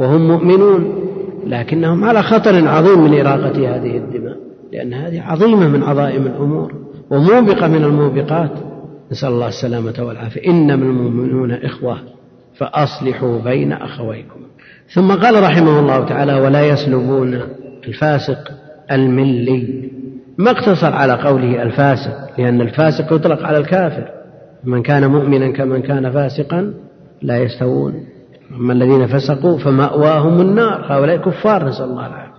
وهم مؤمنون لكنهم على خطر عظيم من إراقة هذه الدماء لأن هذه عظيمة من عظائم الأمور وموبقة من الموبقات. نسأل الله السلامة والعافية. إنما المؤمنون إخوة فأصلحوا بين أخويكم. ثم قال رحمه الله تعالى ولا يسلبون الفاسق الملي. ما اقتصر على قوله الفاسق لأن الفاسق يطلق على الكافر. من كان مؤمنا كمن كان فاسقا لا يستوون. أما الذين فسقوا فمأواهم النار. هؤلاء كفار نسأل الله العافية.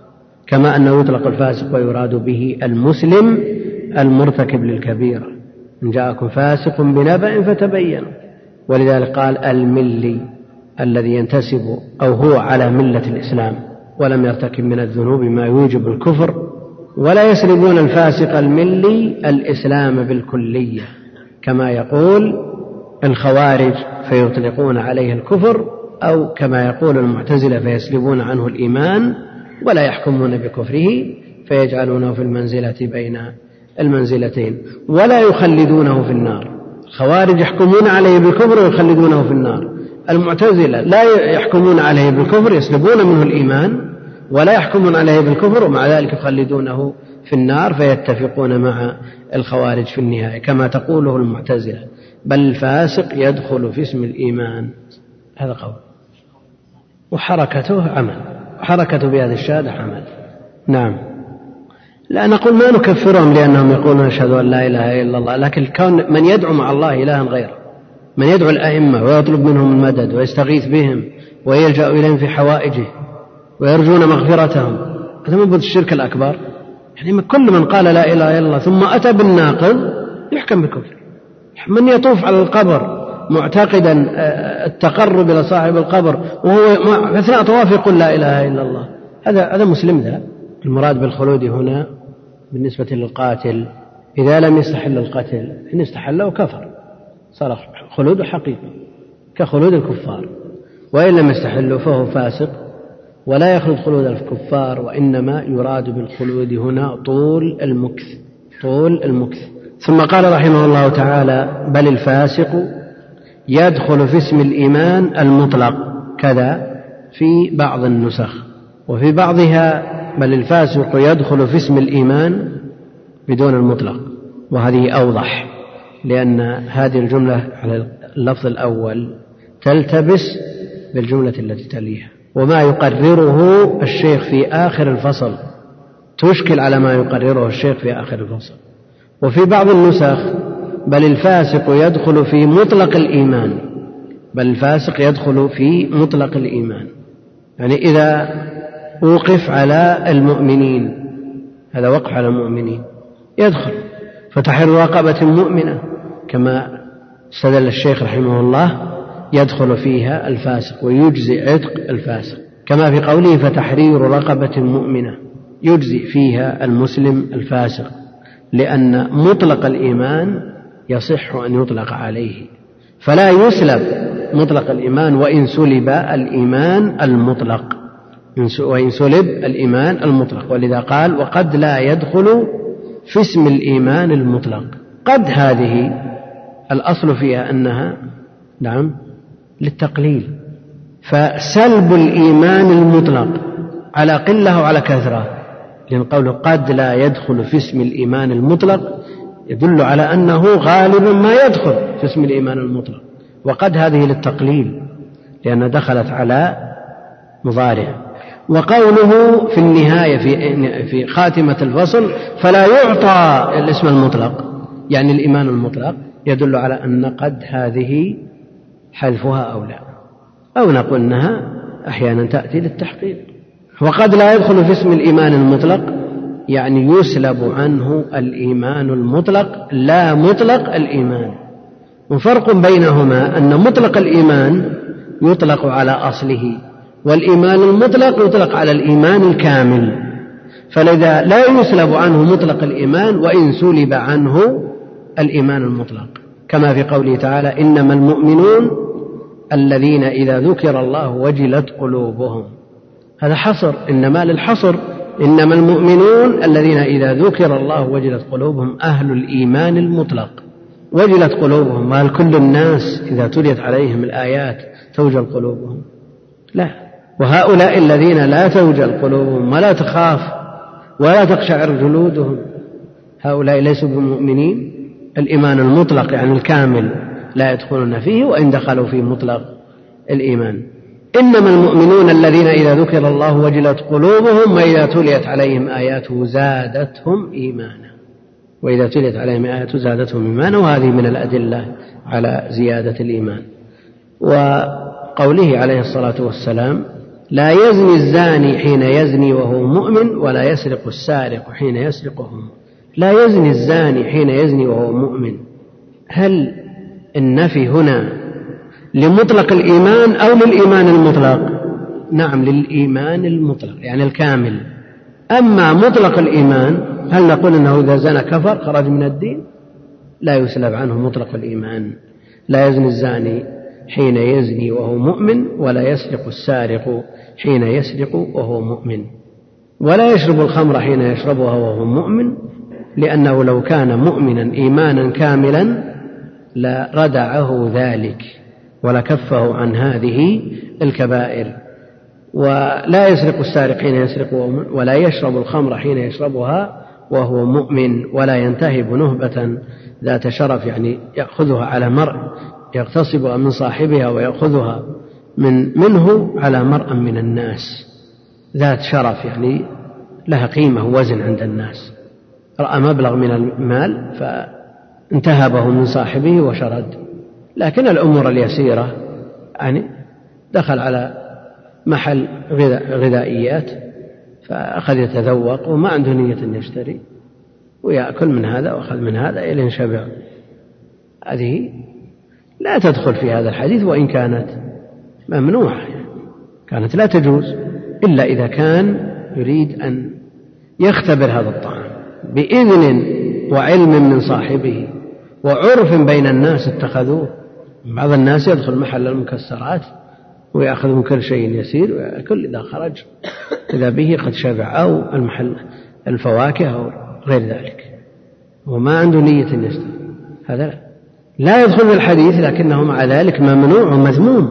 كما أنه يطلق الفاسق ويراد به المسلم المرتكب للكبيرة. إن جاءكم فاسق بنبأ فتبينوا. ولذلك قال الملي الذي ينتسب أو هو على ملة الإسلام ولم يرتكب من الذنوب ما يوجب الكفر. ولا يسلبون الفاسق الملي الإسلام بالكلية. كما يقول الخوارج فيطلقون عليه الكفر أو كما يقول المعتزلة فيسلبون عنه الإيمان ولا يحكمون بكفره فيجعلونه في المنزلة بين المنزلتين ولا يخلدونه في النار. الخوارج يحكمون عليه بالكفر ويخلدونه في النار. المعتزلة لا يحكمون عليه بالكفر يسلبون منه الإيمان ولا يحكمون عليه بالكفر ومع ذلك يخلدونه في النار فيتفقون مع الخوارج في النهاية كما تقوله المعتزلة. بل الفاسق يدخل في اسم الإيمان. هذا قول. وحركته عمل. حركته بهذه الشهادة عمل. نعم. لا نقول ما نكفرهم لأنهم يقولون أشهد أن لا إله إلا الله. لكن كون من يدعو مع الله إلها غيره. من يدعو الأئمة ويطلب منهم المدد ويستغيث بهم ويلجأ إليهم في حوائجه ويرجون مغفرتهم. هذا من الشرك الأكبر. يعني كل من قال لا إله إلا الله ثم أتى بالناقض يحكم بالكفر. من يطوف على القبر معتقدا آه، التقرب إلى صاحب القبر وهو أثناء طوافه يقول لا إله إلا الله. هذا هذا مسلم ذا. المراد بالخلود هنا بالنسبة للقاتل. إذا لم يستحل القتل إن استحله كفر صار خلود حقيقي كخلود الكفار. وإن لم يستحله فهو فاسق ولا يخلد خلود الكفار وإنما يراد بالخلود هنا طول المكث طول المكث. ثم قال رحمه الله تعالى بل الفاسق يدخل في اسم الإيمان المطلق كذا في بعض النسخ. وفي بعضها بل الفاسق يدخل في اسم الإيمان بدون المطلق. وهذه أوضح لأن هذه الجملة على اللفظ الأول تلتبس بالجملة التي تليها. وما يقرره الشيخ في آخر الفصل تشكل على ما يقرره الشيخ في آخر الفصل. وفي بعض النسخ بل الفاسق يدخل في مطلق الإيمان. بل الفاسق يدخل في مطلق الإيمان. يعني إذا وقف على المؤمنين هذا وقف على المؤمنين يدخل. فتحر رقبة مؤمنة كما استدل الشيخ رحمه الله يدخل فيها الفاسق ويجزي عتق الفاسق. كما في قوله فتحرير رقبة مؤمنة يجزي فيها المسلم الفاسق لأن مطلق الإيمان يصح أن يطلق عليه. فلا يسلب مطلق الإيمان وإن سلب الإيمان المطلق. وإن سلب الإيمان المطلق. ولذا قال وقد لا يدخل في اسم الإيمان المطلق. قد هذه الأصل فيها أنها نعم للتقليل. فسلب الإيمان المطلق على قلة وعلى كثرة. لأن قوله قد لا يدخل في اسم الإيمان المطلق يدل على أنه غالبا ما يدخل في اسم الإيمان المطلق. وقد هذه للتقليل لأن دخلت على مضارع. وقوله في النهاية في في خاتمة الفصل فلا يعطى الاسم المطلق يعني الإيمان المطلق يدل على أن قد هذه حذفها أو لا. أو نقول أنها أحيانا تأتي للتحقيق. وقد لا يدخل في اسم الإيمان المطلق يعني يسلب عنه الإيمان المطلق لا مطلق الإيمان. وفرق بينهما أن مطلق الإيمان يطلق على أصله والإيمان المطلق يطلق على الإيمان الكامل. فلذا لا يسلب عنه مطلق الإيمان وإن سلب عنه الإيمان المطلق. كما في قوله تعالى إنما المؤمنون الذين إذا ذكر الله وجلت قلوبهم. هذا حصر إنما للحصر إنما المؤمنون الذين إذا ذكر الله وجلت قلوبهم أهل الإيمان المطلق. وجلت قلوبهم هل كل الناس إذا تليت عليهم الآيات توجل قلوبهم. لا. وهؤلاء الذين لا توجل قلوبهم ولا تخاف ولا تقشعر جلودهم هؤلاء ليسوا بمؤمنين. الإيمان المطلق يعني الكامل لا يدخلون فيه وإن دخلوا في مطلق الإيمان. إنما المؤمنون الذين إذا ذكر الله وجلت قلوبهم وإذا تليت عليهم آياته زادتهم إيمانا. وإذا تليت عليهم آياته زادتهم إيمانا وهذه من الأدلة على زيادة الإيمان. وقوله عليه الصلاة والسلام لا يزني الزاني حين يزني وهو مؤمن ولا يسرق السارق حين يسرق وهو مؤمن. لا يزني الزاني حين يزني وهو مؤمن. هل النفي هنا لمطلق الإيمان أو للإيمان المطلق؟ نعم للإيمان المطلق يعني الكامل. أما مطلق الإيمان هل نقول أنه إذا زنى كفر خرج من الدين؟ لا يسلب عنه مطلق الإيمان. لا يزني الزاني حين يزني وهو مؤمن ولا يسرق السارق حين يسرق وهو مؤمن. ولا يشرب الخمر حين يشربها وهو مؤمن لأنه لو كان مؤمنا إيمانا كاملا لردعه ذلك. ولكفه عن هذه الكبائر. ولا يسرق السارق حين يسرق ولا يشرب الخمر حين يشربها وهو مؤمن ولا ينتهب نهبة ذات شرف يعني يأخذها على مرء يغتصبها من صاحبها ويأخذها من منه على مرء من الناس. ذات شرف يعني لها قيمة ووزن عند الناس. رأى مبلغ من المال فانتهبه من صاحبه وشرد. لكن الأمور اليسيرة. يعني دخل على محل غذائيات فأخذ يتذوق وما عنده نية يشتري ويأكل من هذا وأخذ من هذا إلى شبع. هذه لا تدخل في هذا الحديث وإن كانت ممنوعة. كانت لا تجوز إلا إذا كان يريد أن يختبر هذا الطعام بإذن وعلم من صاحبه وعرف بين الناس اتخذوه. بعض الناس يدخل محل المكسرات ويأخذ من كل شيء يسير ويأكل إذا خرج إذا به قد شبع أو المحل الفواكه أو غير ذلك. وما عنده نية يشتري هذا لا. لا يدخل في الحديث لكنه مع ذلك ممنوع ومذموم.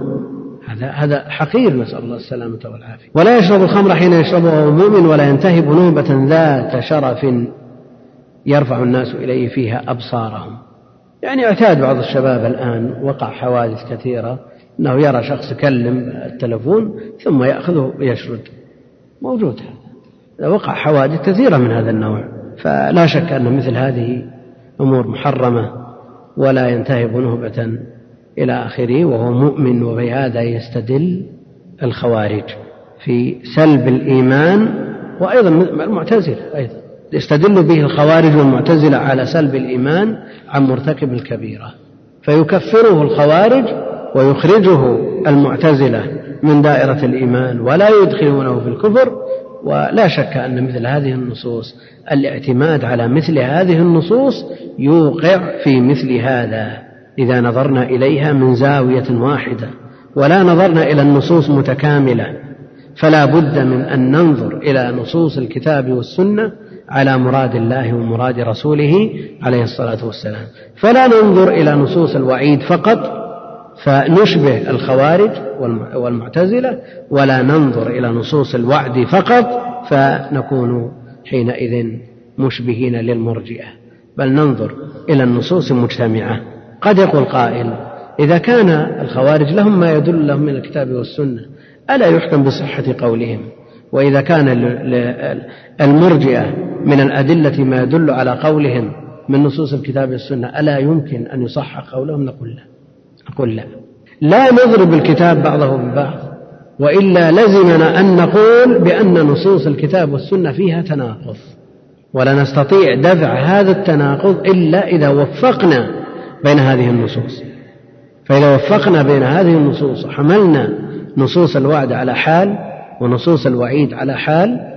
هذا هذا حقير نسأل الله السلامة والعافية. ولا يشرب الخمر حين يشربه مؤمن ولا ينتهب نوبة ذات شرف يرفع الناس إليه فيها أبصارهم. يعني اعتاد بعض الشباب الآن وقع حوادث كثيرة أنه يرى شخص يكلم التلفون ثم يأخذه ويشرد. موجود هذا. وقع حوادث كثيرة من هذا النوع فلا شك أن مثل هذه أمور محرمة ولا ينتهب نهبة إلى آخره وهو مؤمن وبهذا يستدل الخوارج في سلب الإيمان وأيضا المعتزلة أيضا. يستدل به الخوارج والمعتزلة على سلب الإيمان عن مرتكب الكبيرة. فيكفره الخوارج ويخرجه المعتزلة من دائرة الإيمان ولا يدخلونه في الكفر ولا شك أن مثل هذه النصوص الاعتماد على مثل هذه النصوص يوقع في مثل هذا. إذا نظرنا إليها من زاوية واحدة ولا نظرنا إلى النصوص متكاملة فلا بد من أن ننظر إلى نصوص الكتاب والسنة على مراد الله ومراد رسوله عليه الصلاة والسلام. فلا ننظر إلى نصوص الوعيد فقط فنشبه الخوارج والمعتزلة ولا ننظر إلى نصوص الوعد فقط فنكون حينئذ مشبهين للمرجئة. بل ننظر إلى النصوص مجتمعة قد يقول قائل إذا كان الخوارج لهم ما يدل لهم من الكتاب والسنة ألا يحكم بصحة قولهم؟ وإذا كان المرجئة من الأدلة ما يدل على قولهم من نصوص الكتاب والسنة ألا يمكن أن يصحح قولهم؟ نقول لا. نقول لا. لا نضرب الكتاب بعضه ببعض وإلا لزمنا أن نقول بأن نصوص الكتاب والسنة فيها تناقض. ولا نستطيع دفع هذا التناقض إلا إذا وفقنا بين هذه النصوص. فإذا وفقنا بين هذه النصوص وحملنا نصوص الوعد على حال ونصوص الوعيد على حال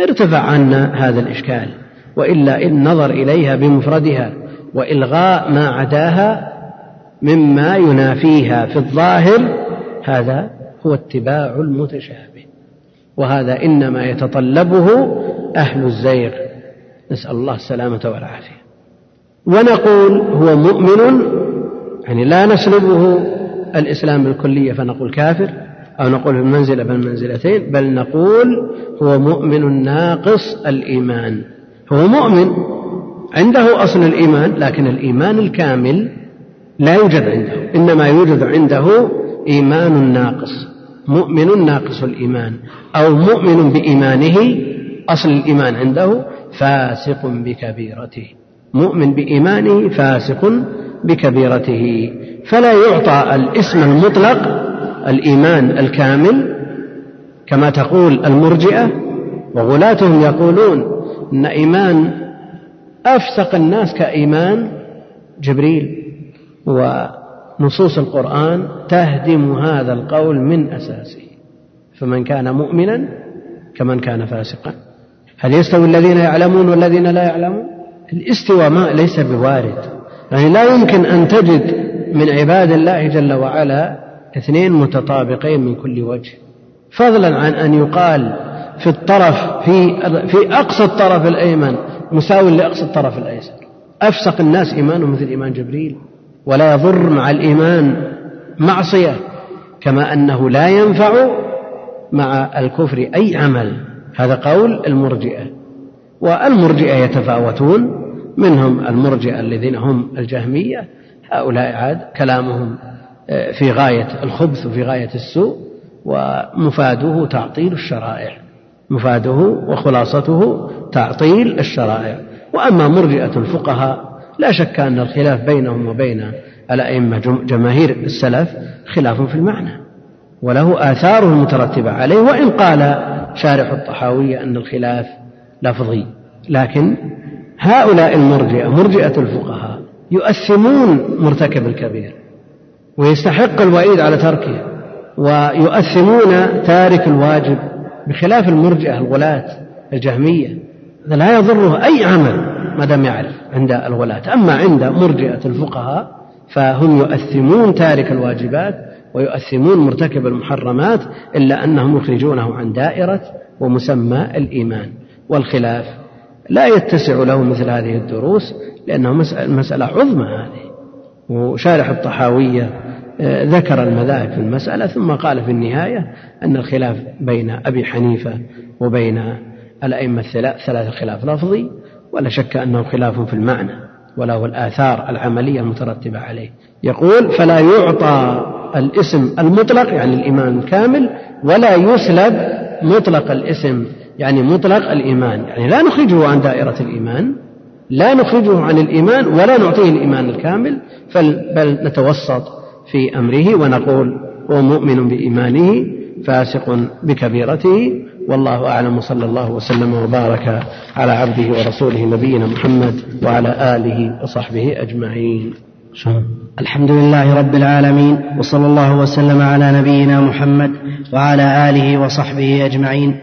ارتفع عنا هذا الإشكال وإلا إن نظر إليها بمفردها وإلغاء ما عداها مما ينافيها في الظاهر هذا هو اتباع المتشابه. وهذا إنما يتطلبه أهل الزيغ. نسأل الله السلامة والعافية. ونقول هو مؤمن يعني لا نسلبه الإسلام بالكلية فنقول كافر. أو نقول في المنزلة بين المنزلتين بل نقول هو مؤمن ناقص الإيمان. هو مؤمن عنده أصل الإيمان لكن الإيمان الكامل لا يوجد عنده إنما يوجد عنده إيمان ناقص مؤمن ناقص الإيمان أو مؤمن بإيمانه أصل الإيمان عنده فاسق بكبيرته مؤمن بإيمانه فاسق بكبيرته فلا يعطى الاسم المطلق الإيمان الكامل كما تقول المرجئة وغلاتهم يقولون أن إيمان أفسق الناس كإيمان جبريل ونصوص القرآن تهدم هذا القول من أساسه. فمن كان مؤمنا كمن كان فاسقا. هل يستوي الذين يعلمون والذين لا يعلمون؟ الاستواء ما ليس بوارد. يعني لا يمكن أن تجد من عباد الله جل وعلا اثنين متطابقين من كل وجه. فضلا عن أن يقال في الطرف في في أقصى الطرف الأيمن مساو لأقصى الطرف الأيسر. أفسق الناس إيمانه مثل إيمان جبريل. ولا يضر مع الإيمان معصية كما أنه لا ينفع مع الكفر أي عمل. هذا قول المرجئة. والمرجئة يتفاوتون. منهم المرجئة الذين هم الجهمية. هؤلاء عاد كلامهم في غاية الخبث وفي غاية السوء ومفاده تعطيل الشرائع. مفاده وخلاصته تعطيل الشرائع. وأما مرجئة الفقهاء لا شك أن الخلاف بينهم وبين الأئمة جماهير السلف خلاف في المعنى. وله آثاره المترتبة عليه وإن قال شارح الطحاوية أن الخلاف لفظي. لكن هؤلاء المرجئة مرجئة الفقهاء يؤثمون مرتكب الكبير. ويستحق الوعيد على تركه ويؤثمون تارك الواجب بخلاف المرجئة الغلاة الجهمية. هذا لا يضره أي عمل ما دام يعرف عند الغلاة أما عند مرجئة الفقهاء فهم يؤثمون تارك الواجبات ويؤثمون مرتكب المحرمات إلا أنهم يخرجونه عن دائرة ومسمى الإيمان. والخلاف لا يتسع له مثل هذه الدروس لأنه مسألة عظمى هذه. وشارح الطحاوية ذكر المذاهب في المسألة ثم قال في النهاية أن الخلاف بين أبي حنيفة وبين الأئمة الثلاثة خلاف لفظي ولا شك أنه خلاف في المعنى وله الآثار العملية المترتبة عليه. يقول فلا يعطى الاسم المطلق يعني الإيمان الكامل ولا يسلب مطلق الاسم يعني مطلق الإيمان. يعني لا نخرجه عن دائرة الإيمان لا نخرجه عن الإيمان ولا نعطيه الإيمان الكامل بل نتوسط في أمره ونقول هو مؤمن بإيمانه فاسق بكبيرته والله أعلم وصلى الله وسلم وبارك على عبده ورسوله نبينا محمد وعلى آله وصحبه أجمعين. الحمد لله رب العالمين وصلى الله وسلم على نبينا محمد وعلى آله وصحبه أجمعين.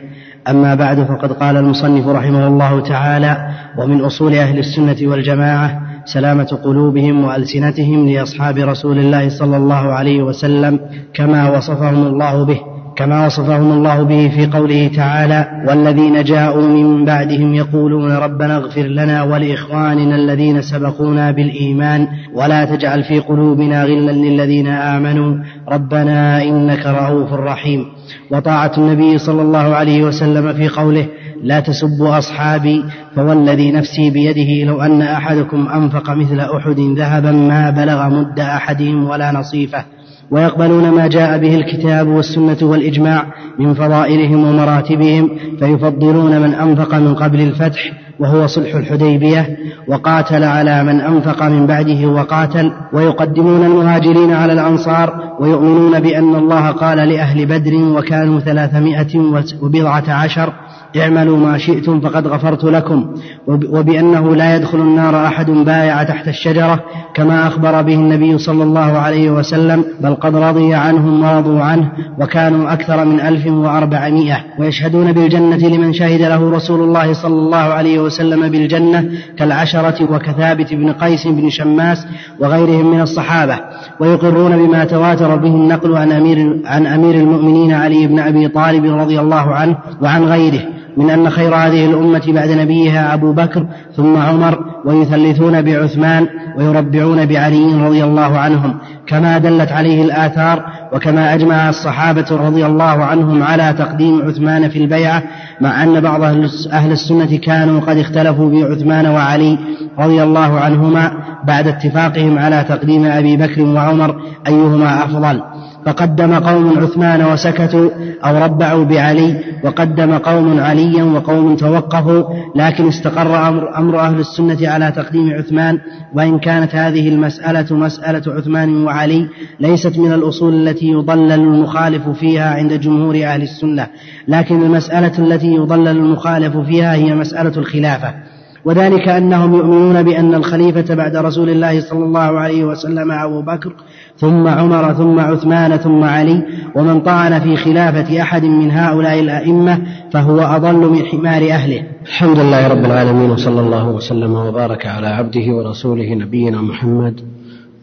أما بعد فقد قال المصنف رحمه الله تعالى ومن أصول أهل السنة والجماعة سلامة قلوبهم وألسنتهم لأصحاب رسول الله صلى الله عليه وسلم كما وصفهم الله به كما وصفهم الله به في قوله تعالى والذين جاءوا من بعدهم يقولون ربنا اغفر لنا ولإخواننا الذين سبقونا بالإيمان ولا تجعل في قلوبنا غلا للذين آمنوا ربنا إنك رؤوف رحيم وطاعة النبي صلى الله عليه وسلم في قوله لا تسبوا أصحابي فوالذي نفسي بيده لو أن أحدكم أنفق مثل أحد ذهبا ما بلغ مد أحدهم ولا نصيفة. ويقبلون ما جاء به الكتاب والسنة والإجماع من فضائلهم ومراتبهم فيفضلون من أنفق من قبل الفتح وهو صلح الحديبية وقاتل على من أنفق من بعده وقاتل ويقدمون المهاجرين على الأنصار ويؤمنون بأن الله قال لأهل بدر وكانوا ثلاثمائة وبضعة عشر اعملوا ما شئتم فقد غفرت لكم. وبأنه لا يدخل النار أحد بايع تحت الشجرة كما أخبر به النبي صلى الله عليه وسلم بل قد رضي عنهم ورضوا عنه وكانوا أكثر من ألف وأربعمائة. ويشهدون بالجنة لمن شهد له رسول الله صلى الله عليه وسلم بالجنة كالعشرة وكثابت بن قيس بن شماس وغيرهم من الصحابة. ويقرون بما تواتر به النقل عن أمير, عن أمير المؤمنين علي بن أبي طالب رضي الله عنه وعن غيره. من أن خير هذه الأمة بعد نبيها أبو بكر ثم عمر ويثلثون بعثمان ويربعون بعلي رضي الله عنهم كما دلت عليه الآثار وكما أجمع الصحابة رضي الله عنهم على تقديم عثمان في البيعة مع أن بعض أهل السنة كانوا قد اختلفوا بعثمان وعلي رضي الله عنهما بعد اتفاقهم على تقديم أبي بكر وعمر أيهما أفضل. فقدم قوم عثمان وسكتوا أو ربعوا بعلي وقدم قوم عليا وقوم توقفوا لكن استقر أمر, أمر أهل السنة على تقديم عثمان وإن كانت هذه المسألة مسألة عثمان وعلي ليست من الأصول التي يضلل المخالف فيها عند جمهور أهل السنة لكن المسألة التي يضلل المخالف فيها هي مسألة الخلافة. وذلك أنهم يؤمنون بأن الخليفة بعد رسول الله صلى الله عليه وسلم أبو بكر ثم عمر ثم عثمان ثم علي ومن طعن في خلافة أحد من هؤلاء الأئمة فهو أضل من حمار أهله. الحمد لله رب العالمين وصلى الله وسلم وبارك على عبده ورسوله نبينا محمد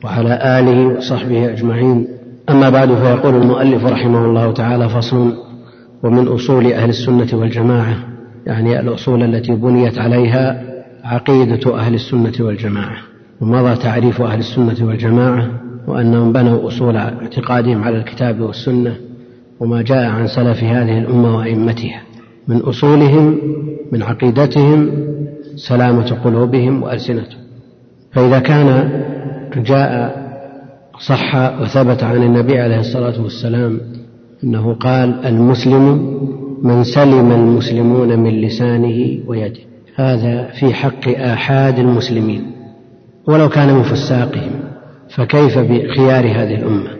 وعلى آله وصحبه أجمعين. أما بعد فيقول المؤلف رحمه الله تعالى فصل ومن أصول أهل السنة والجماعة يعني الأصول التي بنيت عليها عقيدة أهل السنة والجماعة. ومضى تعريف أهل السنة والجماعة وأنهم بنوا أصول اعتقادهم على الكتاب والسنة وما جاء عن سلف هذه الأمة وأئمتها. من أصولهم من عقيدتهم سلامة قلوبهم وألسنتهم. فإذا كان جاء صح وثبت عن النبي عليه الصلاة والسلام أنه قال المسلم من سلم المسلمون من لسانه ويده. هذا في حق آحاد المسلمين ولو كان من فساقهم. فكيف بخيار هذه الأمة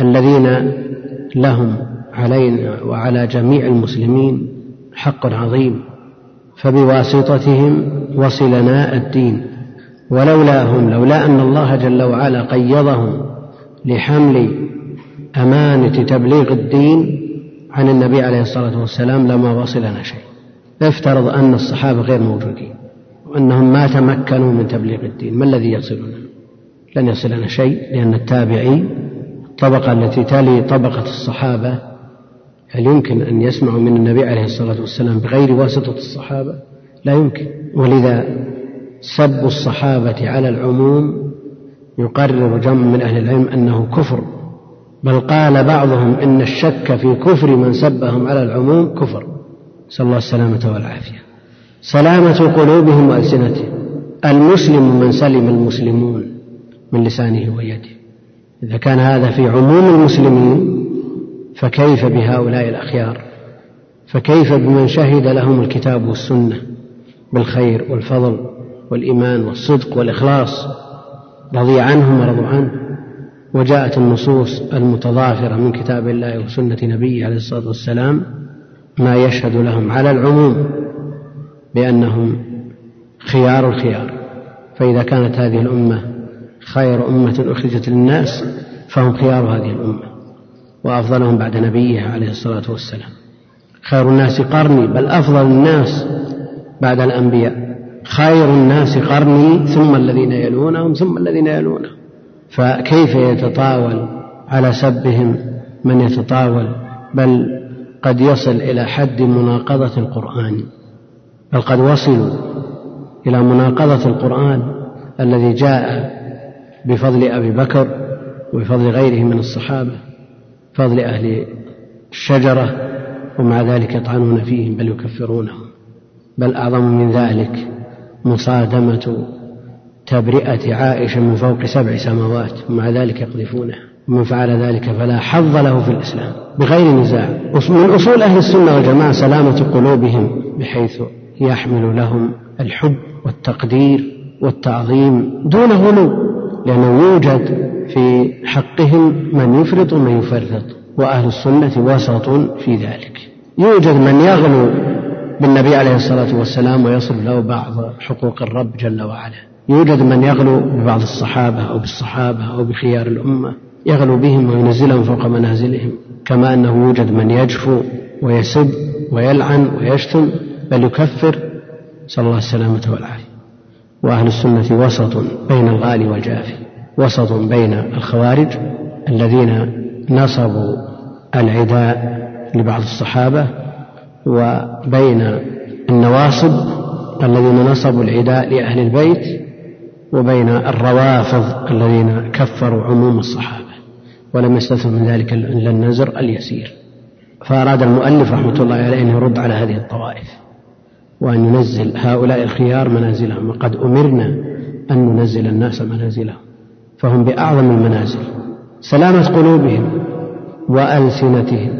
الذين لهم علينا وعلى جميع المسلمين حق عظيم فبواسطتهم وصلنا الدين ولولاهم لولا أن الله جل وعلا قيضهم لحمل أمانة تبليغ الدين عن النبي عليه الصلاة والسلام لما وصلنا شيء. افترض أن الصحابة غير موجودين وأنهم ما تمكنوا من تبليغ الدين ما الذي يصلنا؟ لن يصلنا شيء لأن التابعي الطبقة التي تلي طبقة الصحابة هل يمكن أن يسمعوا من النبي عليه الصلاة والسلام بغير واسطة الصحابة؟ لا يمكن. ولذا سب الصحابة على العموم يقرر جمع من أهل العلم أنه كفر. بل قال بعضهم إن الشك في كفر من سبهم على العموم كفر. نسأل الله السلامة والعافية. سلامة قلوبهم وألسنتهم. المسلم من سلم المسلمون. من لسانه ويده. إذا كان هذا في عموم المسلمين فكيف بهؤلاء الأخيار؟ فكيف بمن شهد لهم الكتاب والسنة بالخير والفضل والإيمان والصدق والإخلاص؟ رضي عنهم ورضوا عنه. وجاءت النصوص المتضافرة من كتاب الله وسنة نبيه عليه الصلاة والسلام ما يشهد لهم على العموم بأنهم خيار الخيار. فإذا كانت هذه الأمة خير أمة أخرجت للناس فهم خيار هذه الأمة وأفضلهم بعد نبيه عليه الصلاة والسلام. خير الناس قرني بل أفضل الناس بعد الأنبياء. خير الناس قرني ثم الذين يلونهم ثم الذين يلونهم. فكيف يتطاول على سبهم من يتطاول؟ بل قد يصل إلى حد مناقضة القرآن. بل قد وصلوا إلى مناقضة القرآن الذي جاء بفضل أبي بكر وبفضل غيره من الصحابة فضل أهل الشجرة ومع ذلك يطعنون فيهم بل يكفرونهم. بل أعظم من ذلك مصادمة تبرئة عائشة من فوق سبع سماوات ومع ذلك يقذفونه. ومن فعل ذلك فلا حظ له في الإسلام بغير نزاع. من أصول أهل السنة والجماعة سلامة قلوبهم بحيث يحمل لهم الحب والتقدير والتعظيم دون غلو. لأنه يوجد في حقهم من يفرط ومن يفرط وأهل السنة وسط في ذلك. يوجد من يغلو بالنبي عليه الصلاة والسلام ويصرف له بعض حقوق الرب جل وعلا. يوجد من يغلو ببعض الصحابة أو بالصحابة أو بخيار الأمة يغلو بهم وينزلهم فوق منازلهم. كما أنه يوجد من يجفو ويسب ويلعن ويشتم بل يكفر نسأل الله السلامة والعافية وأهل السنة وسط بين الغالي والجافي وسط بين الخوارج الذين نصبوا العداء لبعض الصحابة وبين النواصب الذين نصبوا العداء لأهل البيت وبين الروافض الذين كفروا عموم الصحابة. ولم يستثن من ذلك إلا النزر اليسير. فأراد المؤلف رحمة الله عليه أن يرد على هذه الطوائف. وأن ينزل هؤلاء الخيار منازلهم. وقد أمرنا أن ننزل الناس منازلهم. فهم بأعظم المنازل. سلامة قلوبهم وألسنتهم.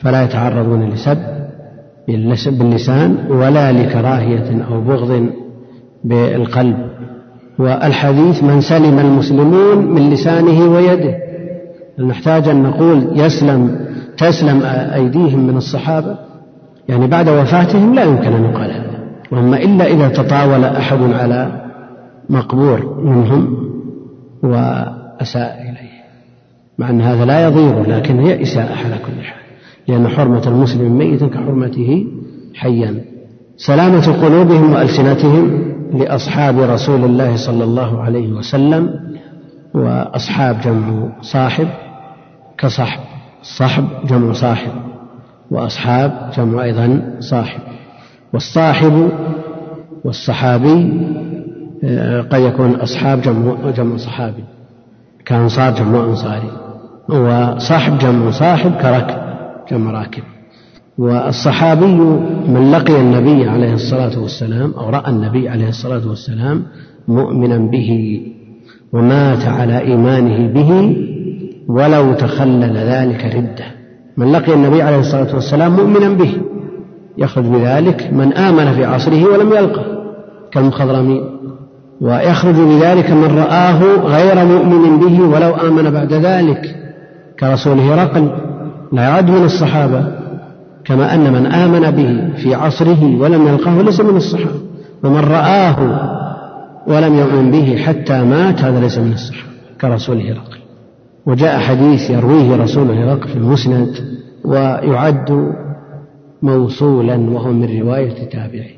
فلا يتعرضون لسب باللسان ولا لكراهية أو بغض بالقلب. والحديث من سلم المسلمون من لسانه ويده نحتاج أن نقول يسلم تسلم أيديهم من الصحابة يعني بعد وفاتهم لا يمكن أن يقال. هذا وأما إلا إذا تطاول أحد على مقبور منهم وأساء إليه. مع أن هذا لا يضيره لكن هي إساءة على كل حال. لأن حرمة المسلم ميت كحرمته حيا. سلامة قلوبهم وألسنتهم لأصحاب رسول الله صلى الله عليه وسلم وأصحاب جمع صاحب كصحب صحب جمع صاحب. وأصحاب جمع أيضا صاحب. والصاحب والصحابي آه، قد يكون أصحاب جمع جمع صحابي. كأنصار جمع أنصاري. وصاحب جمع صاحب كركب جمع راكب. والصحابي من لقي النبي عليه الصلاة والسلام أو رأى النبي عليه الصلاة والسلام مؤمنا به ومات على إيمانه به ولو تخلل ذلك ردة. من لقي النبي عليه الصلاة والسلام مؤمنا به يخرج بذلك من آمن في عصره ولم يلقه كالمخضرمين ويخرج بذلك من رآه غير مؤمن به ولو آمن بعد ذلك كرسول هرقل لا يعد من الصحابة كما أن من آمن به في عصره ولم يلقه ليس من الصحابة ومن رآه ولم يؤمن به حتى مات هذا ليس من الصحابة كرسول هرقل وجاء حديث يرويه رسول هرقل في المسند ويعد موصولا وهو من رواية تابعي.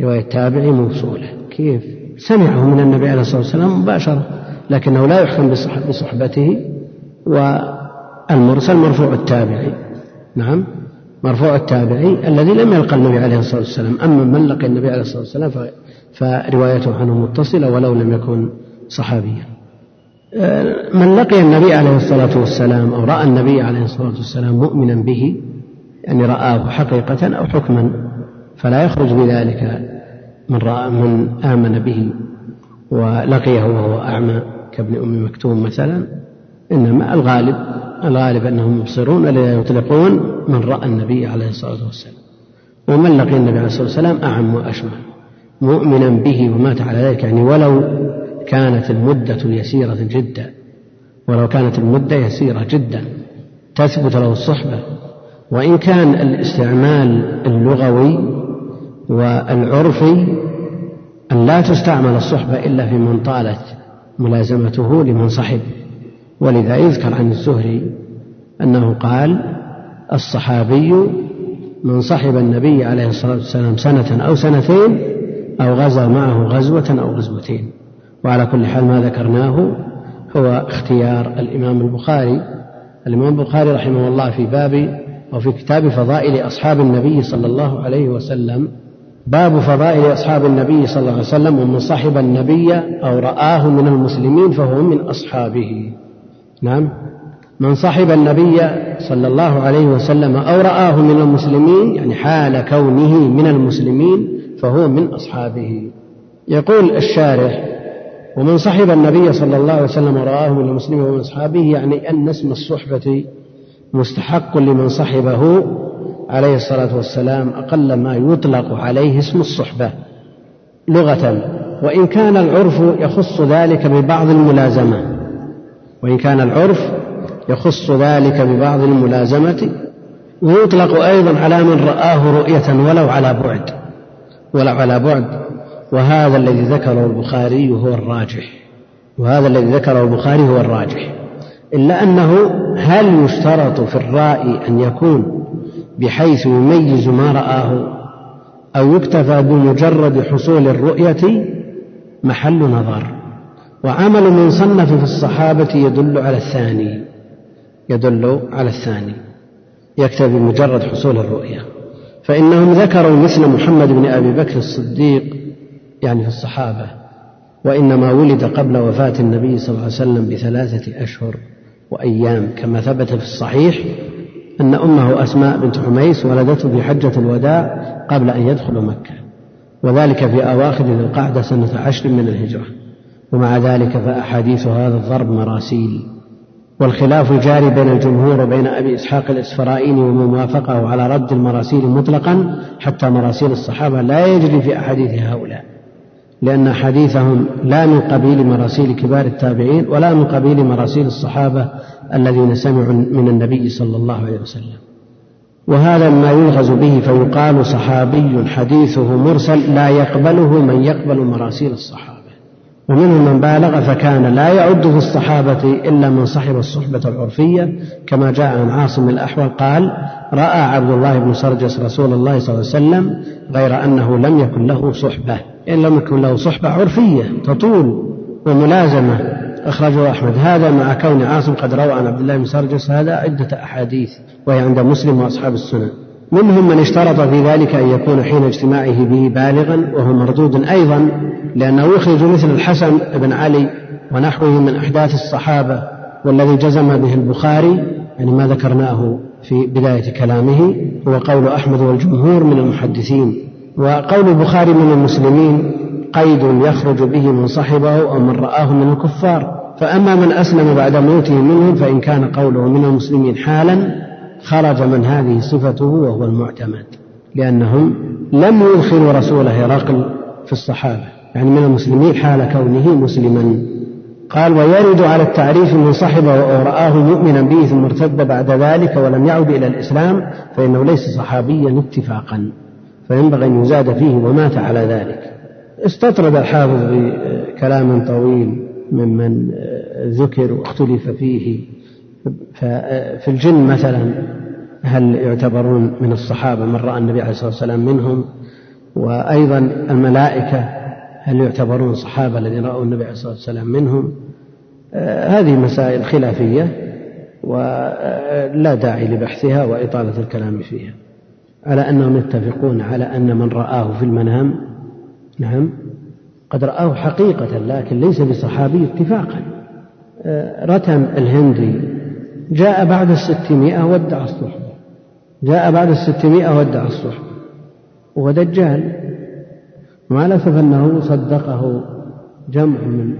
رواية تابعي موصولة. كيف؟ سمعه من النبي عليه الصلاة والسلام مباشرة لكنه لا يحكم بصحبته والمرسل مرفوع التابعي. نعم مرفوع التابعي الذي لم يلقى النبي عليه الصلاة والسلام. أما من لقي النبي عليه الصلاة والسلام فروايته عنه متصلة ولو لم يكن صحابيا. من لقي النبي عليه الصلاة والسلام أو رأى النبي عليه الصلاة والسلام مؤمنا به يعني رآه حقيقة أو حكما فلا يخرج بذلك من رأى من آمن به ولقيه وهو أعمى كابن أم مكتوم مثلا إنما الغالب الغالب أنهم مبصرون ولا يطلقون من رأى النبي عليه الصلاة والسلام. ومن لقي النبي عليه الصلاة والسلام أعم وأشمل مؤمنا به ومات على ذلك يعني ولو كانت المدة يسيرة جدا ولو كانت المدة يسيرة جدا تثبت له الصحبة. وإن كان الاستعمال اللغوي والعرفي أن لا تستعمل الصحبة إلا في من طالت ملازمته لمن صحب. ولذا يذكر عن الزهري أنه قال الصحابي من صحب النبي عليه الصلاة والسلام سنة أو سنتين أو غزا معه غزوة أو غزوتين. وعلى كل حال ما ذكرناه هو اختيار الإمام البخاري. الإمام البخاري رحمه الله في باب أو في كتاب فضائل أصحاب النبي صلى الله عليه وسلم. باب فضائل أصحاب النبي صلى الله عليه وسلم ومن صحب النبي أو رآه من المسلمين فهو من أصحابه. نعم. من صحب النبي صلى الله عليه وسلم أو رآه من المسلمين يعني حال كونه من المسلمين فهو من أصحابه. يقول الشارح ومن صحب النبي صلى الله عليه وسلم ورآه من المسلمين ومن أصحابه يعني أن اسم الصحبة مستحق لمن صحبه عليه الصلاة والسلام أقل ما يطلق عليه اسم الصحبة لغة. وإن كان العرف يخص ذلك ببعض الملازمة. وإن كان العرف يخص ذلك ببعض الملازمة ويطلق أيضا على من رآه رؤية ولو على بعد. ولو على بعد. وهذا الذي ذكره البخاري هو الراجح. وهذا الذي ذكره البخاري هو الراجح. إلا أنه هل يشترط في الرائي أن يكون بحيث يميز ما رآه أو يكتفى بمجرد حصول الرؤية محل نظر؟ وعمل من صنف في الصحابة يدل على الثاني. يدل على الثاني. يكتفي بمجرد حصول الرؤية. فإنهم ذكروا مثل محمد بن أبي بكر الصديق يعني في الصحابة وإنما ولد قبل وفاة النبي صلى الله عليه وسلم بثلاثة أشهر وأيام. كما ثبت في الصحيح أن أمه أسماء بنت حميس ولدته في حجة الوداع قبل أن يدخل مكة وذلك في أواخر ذي القعدة سنة عشر من الهجرة ومع ذلك فأحاديث هذا الضرب مراسيل. والخلاف جاري بين الجمهور وبين أبي إسحاق الإسفرائيني ومن وافقه على رد المراسيل مطلقا حتى مراسيل الصحابة لا يجري في أحاديث هؤلاء. لأن حديثهم لا من قبيل مراسيل كبار التابعين ولا من قبيل مراسيل الصحابة الذين سمعوا من النبي صلى الله عليه وسلم. وهذا ما يلغز به فيقال صحابي حديثه مرسل لا يقبله من يقبل مراسيل الصحابة. ومنهم من بالغ فكان لا يعد في الصحابة إلا من صحب الصحبة العرفية كما جاء عن عاصم الأحول قال رأى عبد الله بن سرجس رسول الله صلى الله عليه وسلم غير أنه لم يكن له صحبة إن لم يكن له صحبة عرفية تطول وملازمة. أخرجه أحمد. هذا مع كون عاصم قد روى عن عبد الله بن سرجس هذا عدة أحاديث وهي عند مسلم وأصحاب السنن. منهم من اشترط في ذلك أن يكون حين اجتماعه به بالغا وهو مردود أيضا لأنه يخرج مثل الحسن بن علي ونحوه من أحداث الصحابة والذي جزم به البخاري يعني ما ذكرناه في بداية كلامه هو قول أحمد والجمهور من المحدثين. وقول البخاري من المسلمين قيد يخرج به من صحبه أو من رآه من الكفار. فأما من أسلم بعد موته منهم فإن كان قوله من المسلمين حالا خرج من هذه صفته وهو المعتمد لأنهم لم يدخلوا رسول هرقل في الصحابة. يعني من المسلمين حال كونه مسلما. قال ويرد على التعريف من صحبه أو رآه مؤمنا به ثم ارتد بعد ذلك ولم يعد إلى الإسلام فإنه ليس صحابيا اتفاقا. فينبغي أن يزاد فيه ومات على ذلك. استطرد الحافظ بكلام طويل ممن ذكر واختلف فيه. ففي الجن مثلا هل يعتبرون من الصحابة من رأى النبي عليه الصلاة والسلام منهم؟ وأيضا الملائكة هل يعتبرون صحابة الذين رأوا النبي عليه الصلاة والسلام منهم؟ هذه مسائل خلافية ولا داعي لبحثها وإطالة الكلام فيها. على أنهم يتفقون على أن من رآه في المنام نعم قد رآه حقيقة لكن ليس بصحابي اتفاقا. رتم الهندي جاء بعد الستمائة وادعى الصحبة. جاء بعد الستمائة وادعى الصحبة. وهو دجال مع الأسف أنه صدقه جمع من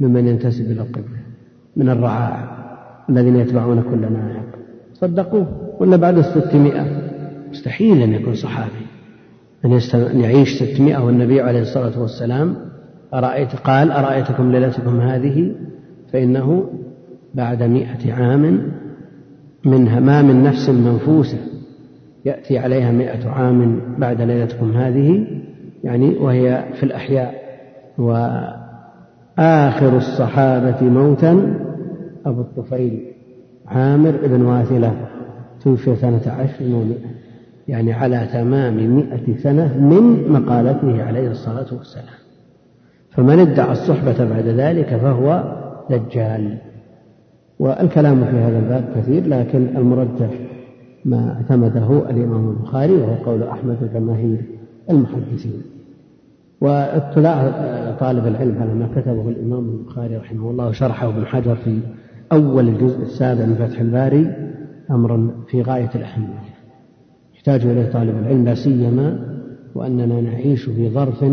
ممن ينتسب إلى القبلة من الرعاع الذين يتبعون كل نائق صدقوه. ولا بعد الستمائة؟ مستحيل أن يكون صحابي. أن يعيش ستمائة والنبي عليه الصلاة والسلام. أرأيت قال أرأيتكم ليلتكم هذه؟ فإنه بعد مئة عام من نفس منفوسة يأتي عليها مئة عام بعد ليلتكم هذه يعني وهي في الأحياء. وآخر الصحابة موتا أبو الطفيل عامر بن واثلة توفي سنة عشر ومئة يعني على تمام مئة سنة من مقالته عليه الصلاة والسلام. فمن ادعى الصحبة بعد ذلك فهو دجال. والكلام في هذا الباب كثير لكن المرجح ما اعتمده الإمام البخاري وهو قول أحمد وجماهير المحدثين. واطلاع طالب العلم على ما كتبه الإمام البخاري رحمه الله وشرحه ابن حجر في أول الجزء السابع من فتح الباري أمر في غاية الأهمية. يحتاج إليه طالب العلم لا سيما وأننا نعيش في ظرف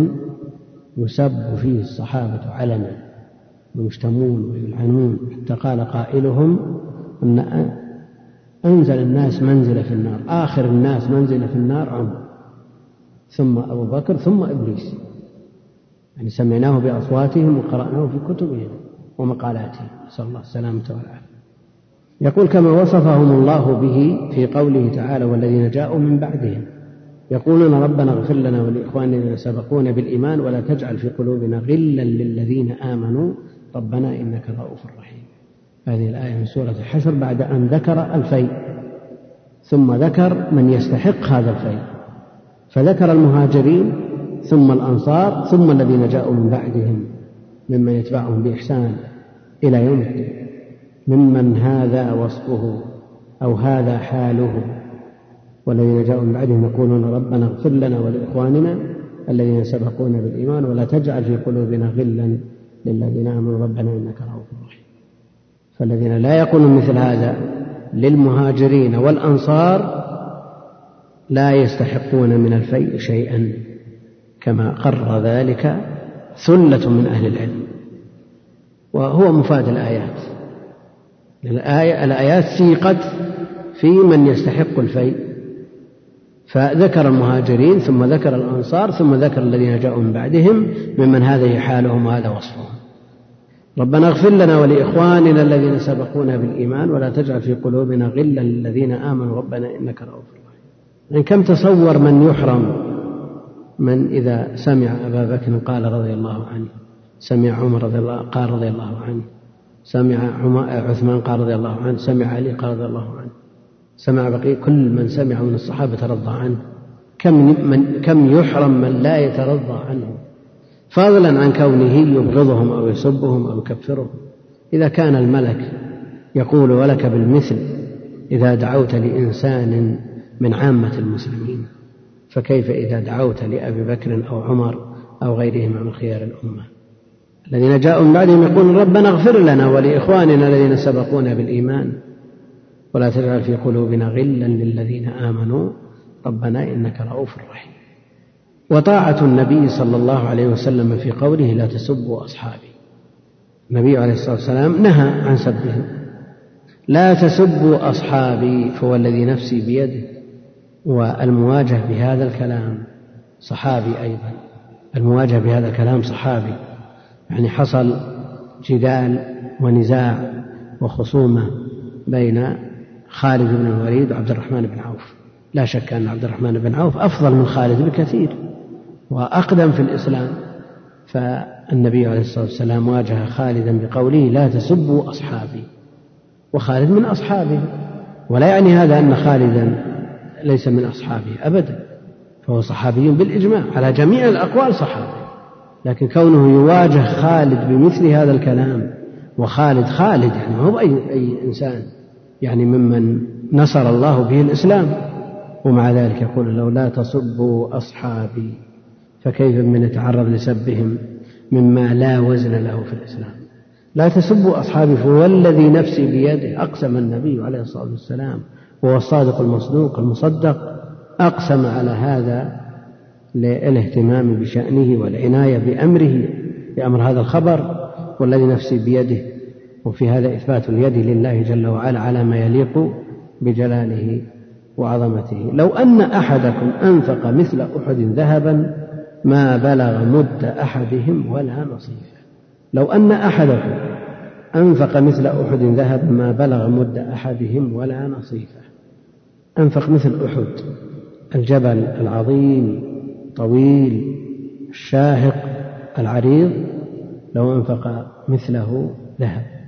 يسب فيه الصحابة علنا. ويشتمون ويلعنون. حتى قال قائلهم أن أنزل الناس منزلة في النار آخر الناس منزلة في النار عمر ثم أبو بكر ثم إبليس. يعني سمعناه بأصواتهم وقرأناه في كتبهم ومقالاتهم. نسأل الله السلامة والعافية. يقول كما وصفهم الله به في قوله تعالى والذين جاءوا من بعدهم. يقولون ربنا اغفر لنا ولإخواننا الذين سبقونا بالإيمان ولا تجعل في قلوبنا غلا للذين آمنوا. ربنا إنك رؤوف رحيم. هذه الآية من سورة الحشر بعد أن ذكر الفيء ثم ذكر من يستحق هذا الفيء فذكر المهاجرين ثم الأنصار ثم الذين جاءوا من بعدهم ممن يتبعهم بإحسان إلى يوم الدين. ممن هذا وصفه أو هذا حاله. والذين جاءوا من بعدهم يقولون ربنا اغفر لنا ولإخواننا الذين سبقونا بالإيمان ولا تجعل في قلوبنا غلا للذين آمنوا ربنا إنك رؤوف رحيم. فالذين لا يقولون مثل هذا للمهاجرين والأنصار لا يستحقون من الفيء شيئا كما قرر ذلك ثلة من أهل العلم. وهو مفاد الآيات. الآية الآيات سيقت في من يستحق الفيء. فذكر المهاجرين ثم ذكر الأنصار ثم ذكر الذين جاءوا من بعدهم ممن هذه حالهم وهذا وصفهم. ربنا اغفر لنا ولإخواننا الذين سبقونا بالإيمان ولا تجعل في قلوبنا غلا للذين آمنوا. ربنا إنك رؤوف رحيم. يعني كم تصور من يحرم من إذا سمع أبا بكر قال رضي الله عنه سمع عمر رضي الله قال رضي الله عنه سمع عثمان قال رضي الله عنه سمع علي قال رضي الله عنه سمع بقي كل من سمع من الصحابة ترضى عنه. كم من كم يحرم من لا يترضى عنه. فضلا عن كونه يبغضهم أو يسبهم أو يكفرهم. إذا كان الملك يقول ولك بالمثل إذا دعوت لإنسان من عامة المسلمين فكيف إذا دعوت لأبي بكر أو عمر أو غيرهما من خيار الأمة؟ الذين جاءوا من بعدهم يقولون ربنا اغفر لنا ولإخواننا الذين سبقونا بالإيمان. ولا تجعل في قلوبنا غلا للذين آمنوا. ربنا إنك رؤوف رحيم. وطاعة النبي صلى الله عليه وسلم في قوله لا تسبوا أصحابي. النبي عليه الصلاة والسلام نهى عن سبهم. لا تسبوا أصحابي فهو الذي نفسي بيده. والمواجهة بهذا الكلام صحابي أيضا. المواجهة بهذا الكلام صحابي. يعني حصل جدال ونزاع وخصومة بين خالد بن الوليد وعبد الرحمن بن عوف. لا شك أن عبد الرحمن بن عوف أفضل من خالد بكثير وأقدم في الإسلام. فالنبي عليه الصلاة والسلام واجه خالدا بقوله لا تسبوا أصحابي. وخالد من أصحابه. ولا يعني هذا أن خالدا ليس من أصحابه أبدا. فهو صحابي بالإجماع على جميع الأقوال صحابي. لكن كونه يواجه خالد بمثل هذا الكلام وخالد خالد يعني ما هو أي, أي إنسان. يعني ممن نصر الله به الإسلام ومع ذلك يقول له لا تصبوا أصحابي فكيف من يتعرض لسبهم مما لا وزن له في الإسلام؟ لا تسبوا أصحابي فهو الذي نفسي بيده أقسم النبي عليه الصلاة والسلام وهو الصادق المصدوق المصدق أقسم على هذا للاهتمام بشأنه والعناية بأمره بأمر هذا الخبر والذي نفسي بيده وفي هذا إثبات اليد لله جل وعلا على ما يليق بجلاله وعظمته. لو أن أحدكم أنفق مثل أحد ذهبا ما بلغ مد أحدهم ولا نصيفه لو أن أحدكم أنفق مثل أحد ذهبا ما بلغ مد أحدهم ولا نصيفه أنفق مثل أحد الجبل العظيم طويل الشاهق العريض لو أنفق مثله ذهب.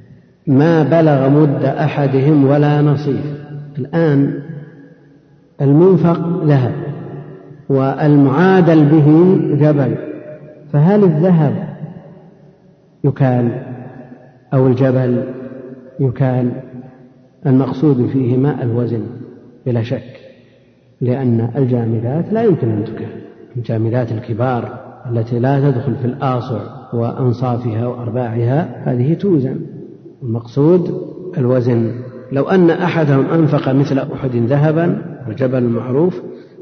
ما بلغ مد أحدهم ولا نصيف. الآن المنفق ذهب والمعادل به جبل. فهل الذهب يكال أو الجبل يكال؟ المقصود فيهما الوزن بلا شك لأن الجامدات لا يمكن أن تكال. الجامدات الكبار التي لا تدخل في الآصع وأنصافها وأرباعها هذه توزن. المقصود الوزن. لو أن أحدهم أنفق مثل أحد ذهبا الجبل المعروف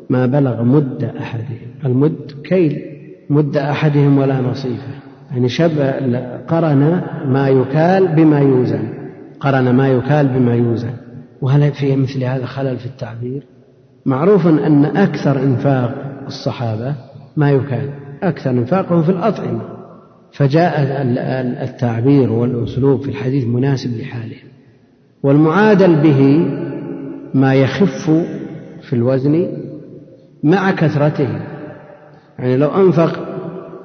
ما بلغ مد أحدهم. المد كيل مد أحدهم ولا نصيفة. يعني شب قرن ما يكال بما يوزن. قرن ما يكال بما يوزن. وهل في مثل هذا خلل في التعبير؟ معروف أن أكثر إنفاق الصحابة ما يكال. أكثر إنفاقهم في الأطعمة. فجاء التعبير والأسلوب في الحديث مناسب لحالهم والمعادل به ما يخف في الوزن مع كثرته. يعني لو أنفق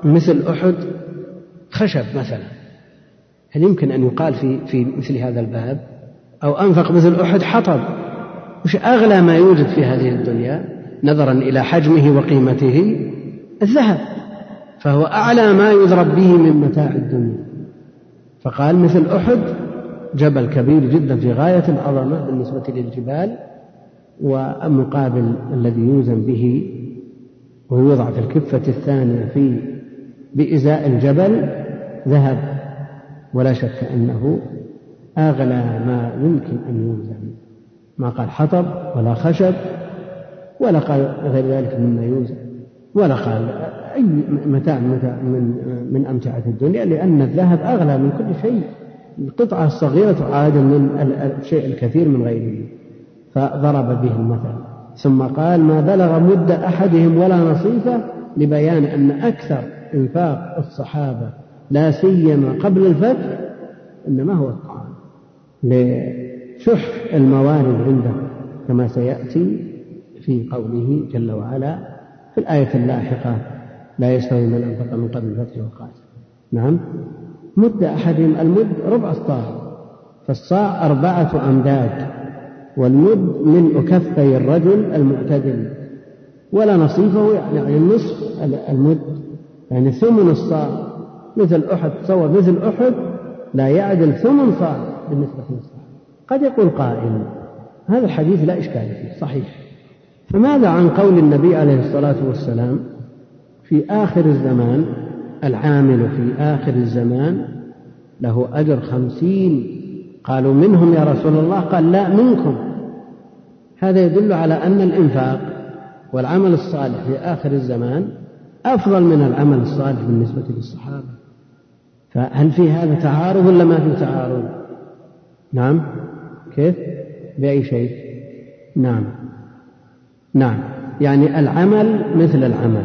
مثل أحد خشب مثلا. هل يمكن أن يقال في في مثل هذا الباب؟ أو أنفق مثل أحد حطب. وش أغلى ما يوجد في هذه الدنيا؟ نظرا إلى حجمه وقيمته. الذهب. فهو أعلى ما يضرب به من متاع الدنيا. فقال مثل أحد جبل كبير جدا في غاية العظمة بالنسبة للجبال ومقابل الذي يوزن به ويوضع في الكفة الثانية في بإزاء الجبل ذهب. ولا شك أنه أغلى ما يمكن أن يوزن. ما قال حطب ولا خشب ولا قال غير ذلك مما يوزن. ولا قال أي متاع من من أمتعة الدنيا لأن الذهب أغلى من كل شيء. القطعة الصغيرة تعادل من الشيء الكثير من غيره. فضرب به المثل. ثم قال ما بلغ مد أحدهم ولا نصيفة لبيان أن أكثر إنفاق الصحابة لا سيما قبل الفتح إنما هو الطعام. لشح الموارد عندهم كما سيأتي في قوله جل وعلا في الآية اللاحقة لا يستوي من أنفق من قبل الفتح وقاتل نعم. مد أحدهم المد ربع الصاع فالصاع أربعة أمداد والمد من كفي الرجل المعتدل. ولا نصيفه يعني النصف المد. يعني ثمن الصاع مثل أحد تصور مثل أحد لا يعدل ثمن صاع بالنسبة للصاع. قد يقول قائل هذا الحديث لا إشكال فيه صحيح. فماذا عن قول النبي عليه الصلاة والسلام في آخر الزمان العامل في آخر الزمان له أجر خمسين؟ قالوا منهم يا رسول الله؟ قال لا منكم. هذا يدل على أن الإنفاق والعمل الصالح في آخر الزمان أفضل من العمل الصالح بالنسبة للصحابة. فهل في هذا تعارض ولا ما في تعارض؟ نعم. كيف؟ بأي شيء؟ نعم. نعم. يعني العمل مثل العمل.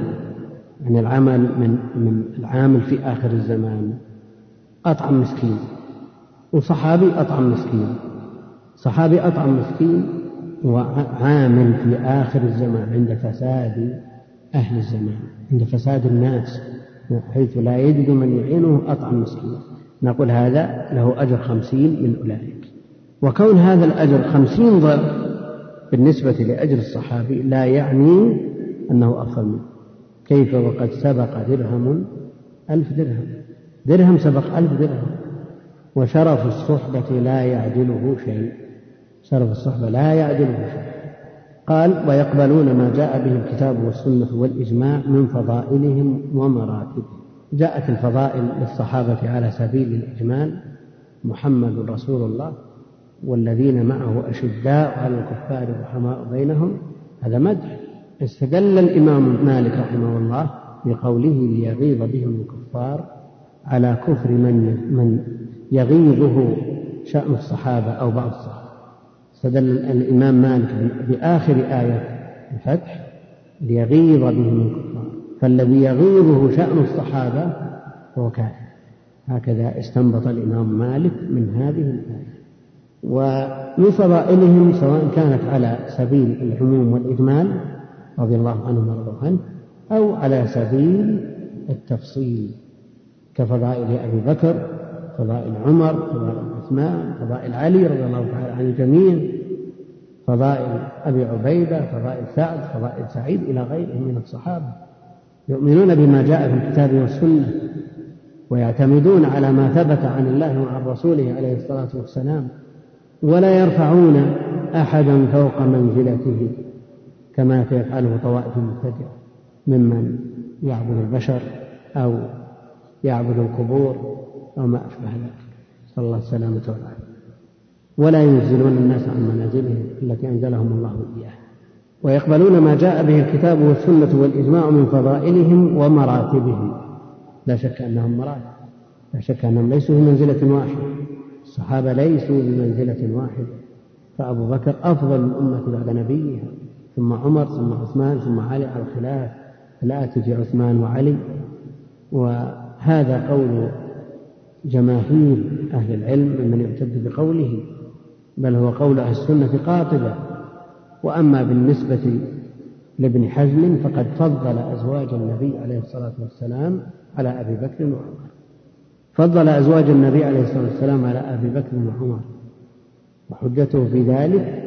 يعني العمل من من العامل في آخر الزمان. أطعم مسكين. وصحابي أطعم مسكين. صحابي أطعم مسكين وعامل في آخر الزمان عند فساد أهل الزمان عند فساد الناس حيث لا يجد من يعينه أطعم مسكين. نقول هذا له أجر خمسين من أولئك. وكون هذا الأجر خمسين ضعف بالنسبة لأجر الصحابي لا يعني أنه أفضل منه. كيف وقد سبق درهم؟ ألف درهم. درهم سبق ألف درهم. وشرف الصحبة لا يعدله شيء. شرف الصحبة لا يعدله شيء. قال ويقبلون ما جاء به الكتاب والسنة والإجماع من فضائلهم ومراتبهم. جاءت الفضائل للصحابة على سبيل الإجمال. محمد رسول الله. والذين معه أشداء على الكفار رحماء بينهم هذا مدح. استدل الإمام مالك رحمه الله بقوله ليغيظ بهم الكفار على كفر من من يغيظه شأن الصحابة أو بعض الصحابة. استدل الإمام مالك بآخر آية الفتح ليغيظ بهم الكفار. فالذي يغيظه شأن الصحابة هو كافر. هكذا استنبط الإمام مالك من هذه الآية. ومن فضائلهم سواء كانت على سبيل العموم والإجمال رضي الله عنهم ورضوا عنه أو على سبيل التفصيل كفضائل أبي بكر فضائل عمر فضائل عثمان فضائل علي رضي الله تعالى عن الجميع فضائل أبي عبيدة فضائل سعد فضائل سعيد إلى غيرهم من الصحابة يؤمنون بما جاء في الكتاب والسنة ويعتمدون على ما ثبت عن الله وعن رسوله عليه الصلاة والسلام. ولا يرفعون أحدا فوق منزلته كما يفعله طوائف مبتدعة ممن يعبد البشر أو يعبد القبور أو ما أشبه ذلك. صلى الله السلامة والعافية. ولا ينزلون الناس عن منازلهم التي أنزلهم الله إياها ويقبلون ما جاء به الكتاب والسنة والإجماع من فضائلهم ومراتبهم. لا شك أنهم مراتب. لا شك أنهم ليسوا في منزلة واحدة. الصحابة ليسوا بمنزلة واحدة فأبو بكر أفضل الأمة بعد نبيها ثم عمر ثم عثمان ثم علي على الخلاف الآتي في عثمان وعلي. وهذا قول جماهير أهل العلم ممن يعتد بقوله بل هو قول أهل السنة قاطبة. وأما بالنسبة لابن حزم فقد فضل أزواج النبي عليه الصلاة والسلام على أبي بكر وعمر. فضل أزواج النبي عليه الصلاة والسلام على أبي بكر وعمر. وحجته في ذلك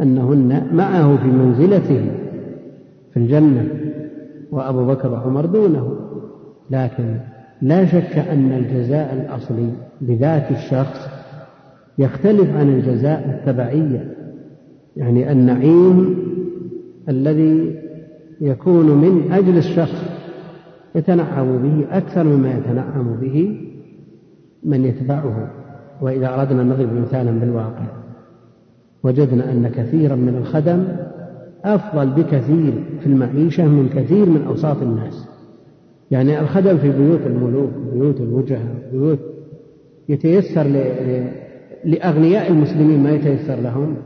أنهن معه في منزلته في الجنة وأبو بكر وعمر دونه. لكن لا شك أن الجزاء الأصلي بذات الشخص يختلف عن الجزاء التبعية. يعني النعيم الذي يكون من أجل الشخص يتنعم به أكثر مما يتنعم به من يتبعه وإذا أردنا نضرب مثالا بالواقع وجدنا أن كثيرا من الخدم أفضل بكثير في المعيشة من كثير من أوساط الناس. يعني الخدم في بيوت الملوك بيوت الوجهاء بيوت يتيسر لأغنياء المسلمين ما يتيسر لهم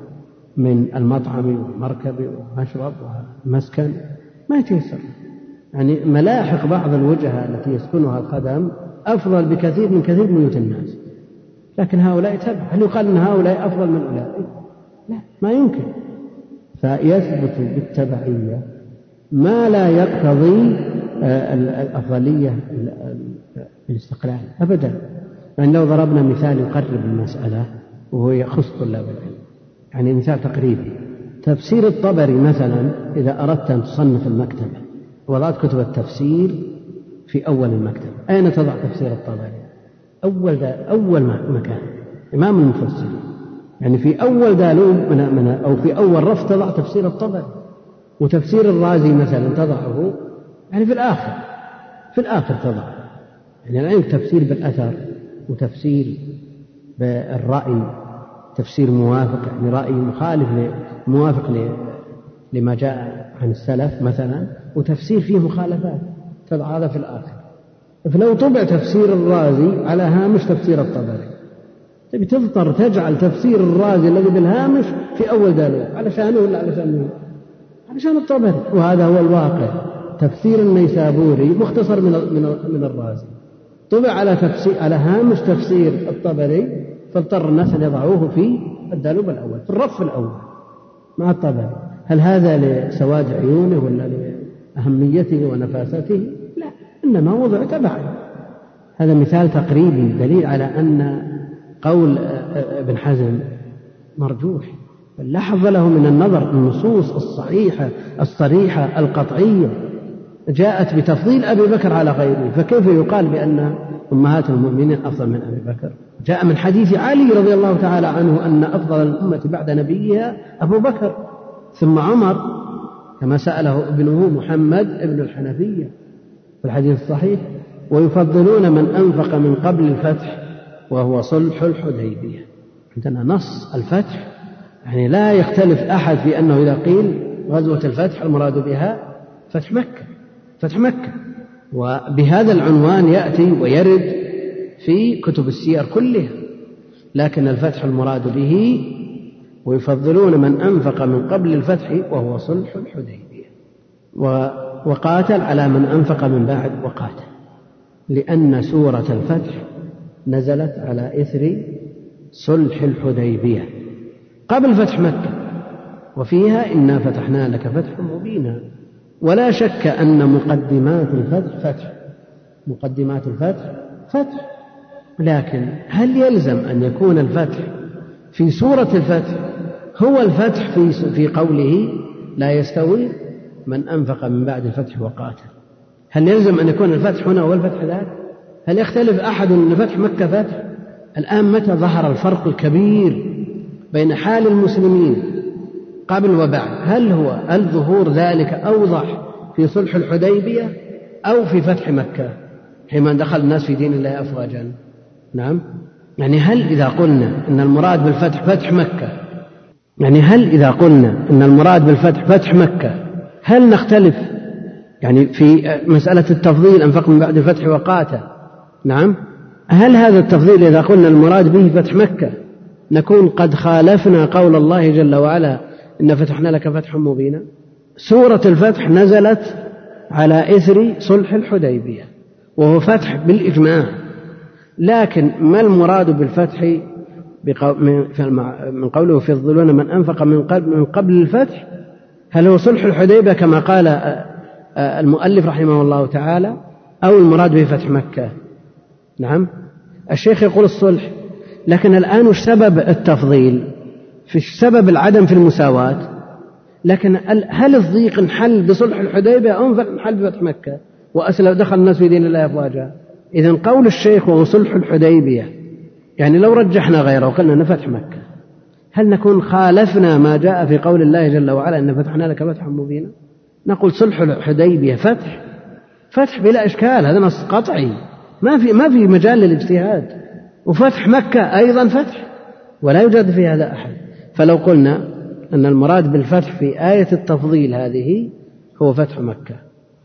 من المطعم والمركب والمشرب والمسكن ما يتيسر. يعني ملاحق بعض الوجهة التي يسكنها الخدم أفضل بكثير من كثير من بيوت الناس. لكن هؤلاء تبع هل يقال أن هؤلاء أفضل من أولئك؟ لا ما يمكن. فيثبت بالتبعية ما لا يقتضي آه، الأفضلية الاستقلال. أبدا. يعني لو ضربنا مثال يقرب المسألة وهو يخص طلاب العلم. يعني مثال تقريبي. تفسير الطبري مثلا إذا أردت أن تصنف المكتبة. وضعت كتب التفسير في أول المكتبة أين تضع تفسير الطبري؟ أول أول مكان. إمام المفسرين. يعني في أول دالوب من, من أو في أول رف تضع تفسير الطبري. وتفسير الرازي مثلا تضعه. يعني في الآخر. في الآخر تضع. يعني العلم تفسير بالأثر وتفسير بالرأي. تفسير موافق. يعني رأي مخالف موافق لما جاء عن السلف مثلا. وتفسير فيه مخالفات. هذا في الآخر. فلو طبع تفسير الرازي على هامش تفسير الطبري. تبي تضطر تجعل تفسير الرازي الذي بالهامش في أول دليل علشانه ولا علشان علشان الطبري. وهذا هو الواقع. تفسير النيسابوري مختصر من من من الرازي. طبع على تفسير على هامش تفسير الطبري فاضطر الناس أن يضعوه في الدلوب الأول في الرف الأول مع الطبري. هل هذا لسواد عيونه ولا لأهميته ونفاسته؟ إنما وضع تبعا هذا مثال تقريبي دليل على أن قول ابن حزم مرجوح. لا حظ له من النظر النصوص الصحيحة الصريحة القطعية. جاءت بتفضيل أبي بكر على غيره. فكيف يقال بأن أمهات المؤمنين أفضل من أبي بكر؟ جاء من حديث علي رضي الله تعالى عنه أن أفضل الأمة بعد نبيها أبو بكر ثم عمر كما سأله ابنه محمد ابن الحنفية. في الحديث الصحيح ويفضلون من أنفق من قبل الفتح وهو صلح الحديبية. عندنا نص الفتح يعني لا يختلف أحد في أنه إذا قيل غزوة الفتح المراد بها فتح مكة فتح مكة. وبهذا العنوان يأتي ويرد في كتب السير كلها. لكن الفتح المراد به ويفضلون من أنفق من قبل الفتح وهو صلح الحديبية. وقاتل على من أنفق من بعد وقاتل. لأن سورة الفتح نزلت على إثر صلح الحديبية قبل فتح مكة وفيها إنا فتحنا لك فتحا مبينا. ولا شك أن مقدمات الفتح فتح مقدمات الفتح فتح. لكن هل يلزم أن يكون الفتح في سورة الفتح هو الفتح في في قوله لا يستوي من أنفق من بعد الفتح وقاتل. هل يلزم أن يكون الفتح هنا هو الفتح ذاك؟ هل يختلف أحد أن فتح مكة فتح؟ الآن متى ظهر الفرق الكبير بين حال المسلمين قبل وبعد؟ هل هو هل ظهور ذلك أوضح في صلح الحديبية أو في فتح مكة حينما دخل الناس في دين الله أفواجا؟ نعم. يعني هل إذا قلنا أن المراد بالفتح فتح مكة يعني هل إذا قلنا أن المراد بالفتح فتح مكة هل نختلف؟ يعني في مسألة التفضيل أنفق من بعد الفتح وقاتل نعم. هل هذا التفضيل إذا قلنا المراد به فتح مكة؟ نكون قد خالفنا قول الله جل وعلا إن فتحنا لك فتحا مبينا. سورة الفتح نزلت على إثر صلح الحديبية وهو فتح بالإجماع. لكن ما المراد بالفتح؟ من قوله يفضلون من أنفق من قبل, من قبل الفتح هل هو صلح الحديبية كما قال المؤلف رحمه الله تعالى أو المراد به فتح مكة؟ نعم. الشيخ يقول الصلح لكن الآن وش سبب التفضيل في سبب العدم في المساواة. لكن هل الضيق انحل بصلح الحديبية أو انحل بفتح مكة؟ وأسلم دخل الناس في دين الله أفواجا. إذا قول الشيخ وهو صلح الحديبية يعني لو رجحنا غيره وقلنا فتح مكة. هل نكون خالفنا ما جاء في قول الله جل وعلا إن فتحنا لك فتحا مبينا؟ نقول صلح الحديبية فتح. فتح بلا إشكال هذا نص قطعي. ما في ما في مجال للاجتهاد. وفتح مكة أيضا فتح. ولا يوجد في هذا أحد. فلو قلنا أن المراد بالفتح في آية التفضيل هذه هو فتح مكة.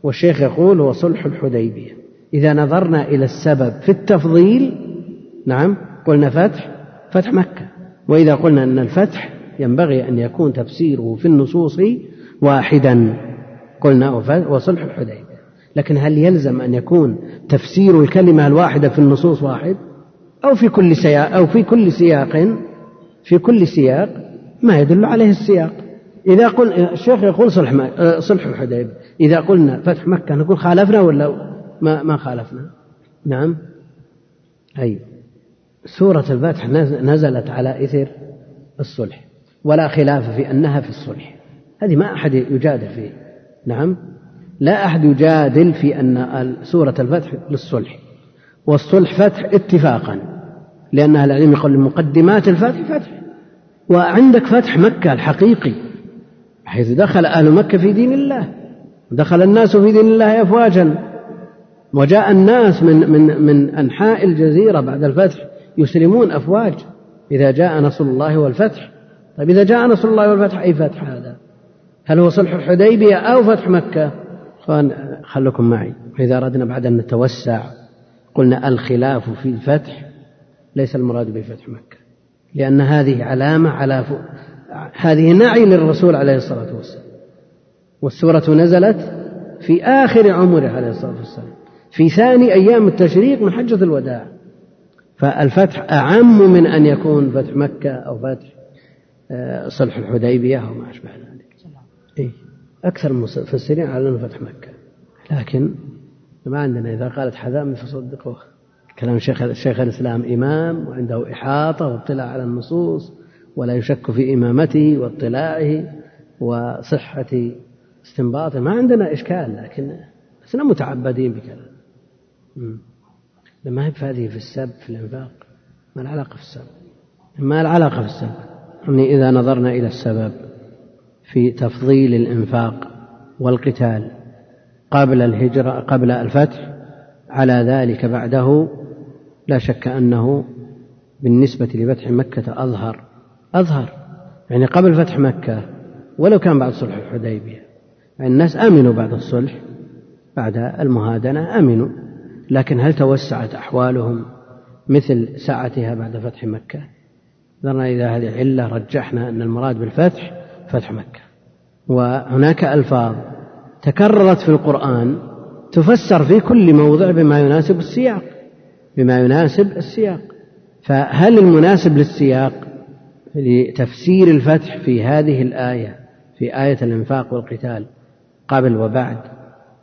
والشيخ يقول هو صلح الحديبية. إذا نظرنا إلى السبب في التفضيل نعم قلنا فتح فتح مكة. وإذا قلنا أن الفتح ينبغي أن يكون تفسيره في النصوص واحدا. قلنا وصلح الحديبية. لكن هل يلزم أن يكون تفسير الكلمة الواحدة في النصوص واحد؟ أو في كل سياق أو في كل سياق؟ في كل سياق ما يدل عليه السياق. إذا قل الشيخ يقول صلح صلح الحديبية. إذا قلنا فتح مكة نقول خالفنا ولا ما ما خالفنا؟ نعم. أي سورة الفتح نزلت على إثر الصلح ولا خلاف في أنها في الصلح. هذه ما أحد يجادل فيه نعم؟ لا أحد يجادل في أن سورة الفتح للصلح والصلح فتح اتفاقا لأن أهل العلم يقول مقدمات الفتح فتح وعندك فتح مكة الحقيقي حيث دخل أهل مكة في دين الله دخل الناس في دين الله أفواجا وجاء الناس من من من أنحاء الجزيرة بعد الفتح يسلمون أفواج. إذا جاء نصر الله والفتح. طيب إذا جاء نصر الله والفتح أي فتح هذا؟ هل هو صلح الحديبية أو فتح مكة؟ خلكم معي. إذا أردنا بعد أن نتوسع قلنا الخلاف في الفتح ليس المراد بفتح مكة. لأن هذه علامة على ف... هذه نعي للرسول عليه الصلاة والسلام. والسورة نزلت في آخر عمره عليه الصلاة والسلام. في ثاني أيام التشريق من حجة الوداع. فالفتح أعم من أن يكون فتح مكة أو فتح آه، صلح الحديبية أو ما أشبه ذلك. إيه؟ أكثر المفسرين على أنه فتح مكة. لكن ما عندنا إذا قالت حذام فصدقوه. كلام شيخ شيخ الإسلام إمام وعنده إحاطة واطلاع على النصوص ولا يشك في إمامته واطلاعه وصحة استنباطه. ما عندنا إشكال لكن لسنا متعبدين بكلام. ما هي هذه في السب في الإنفاق. ما العلاقة في السب. ما العلاقة في السب. يعني إذا نظرنا إلى السبب في تفضيل الإنفاق والقتال قبل الهجرة قبل الفتح على ذلك بعده لا شك أنه بالنسبة لفتح مكة أظهر أظهر. يعني قبل فتح مكة ولو كان بعد صلح الحديبية. يعني الناس آمنوا بعد الصلح بعد المهادنة آمنوا. لكن هل توسعت أحوالهم مثل سعتها بعد فتح مكة؟ نظرنا إلى هذه العلة رجحنا أن المراد بالفتح فتح مكة. وهناك ألفاظ تكررت في القرآن تفسر في كل موضع بما يناسب السياق بما يناسب السياق. فهل المناسب للسياق لتفسير الفتح في هذه الآية في آية الإنفاق والقتال قبل وبعد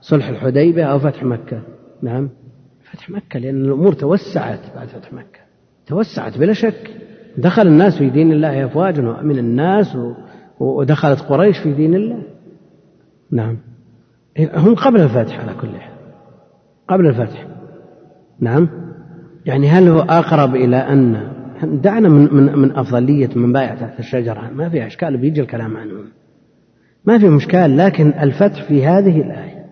صلح الحديبة أو فتح مكة؟ نعم. فتح مكة لأن الأمور توسعت بعد فتح مكة. توسعت بلا شك. دخل الناس في دين الله أفواجا وأمن الناس ودخلت قريش في دين الله. نعم. هم قبل الفتح على كل حال. قبل الفتح. نعم. يعني هل هو أقرب إلى أن دعنا من من من أفضلية من بايع تحت الشجرة. ما في إشكال بيجي الكلام عنهم. ما في مشكال لكن الفتح في هذه الآية.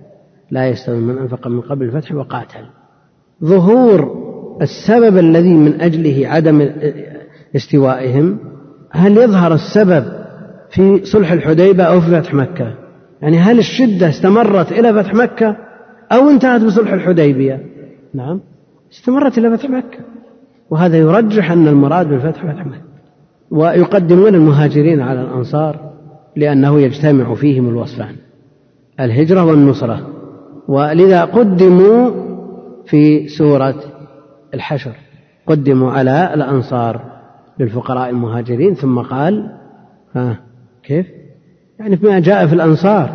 لا يستوي من أنفق من قبل الفتح وقاتل. ظهور السبب الذي من أجله عدم استوائهم هل يظهر السبب في صلح الحديبة أو في فتح مكة؟ يعني هل الشدة استمرت إلى فتح مكة أو انتهت بصلح الحديبية؟ نعم استمرت إلى فتح مكة. وهذا يرجح أن المراد بالفتح فتح مكة. ويقدمون المهاجرين على الأنصار لأنه يجتمع فيهم الوصفان الهجرة والنصرة. ولذا قدموا في سورة الحشر. قدموا على الأنصار للفقراء المهاجرين ثم قال ها كيف؟ يعني فيما جاء في الأنصار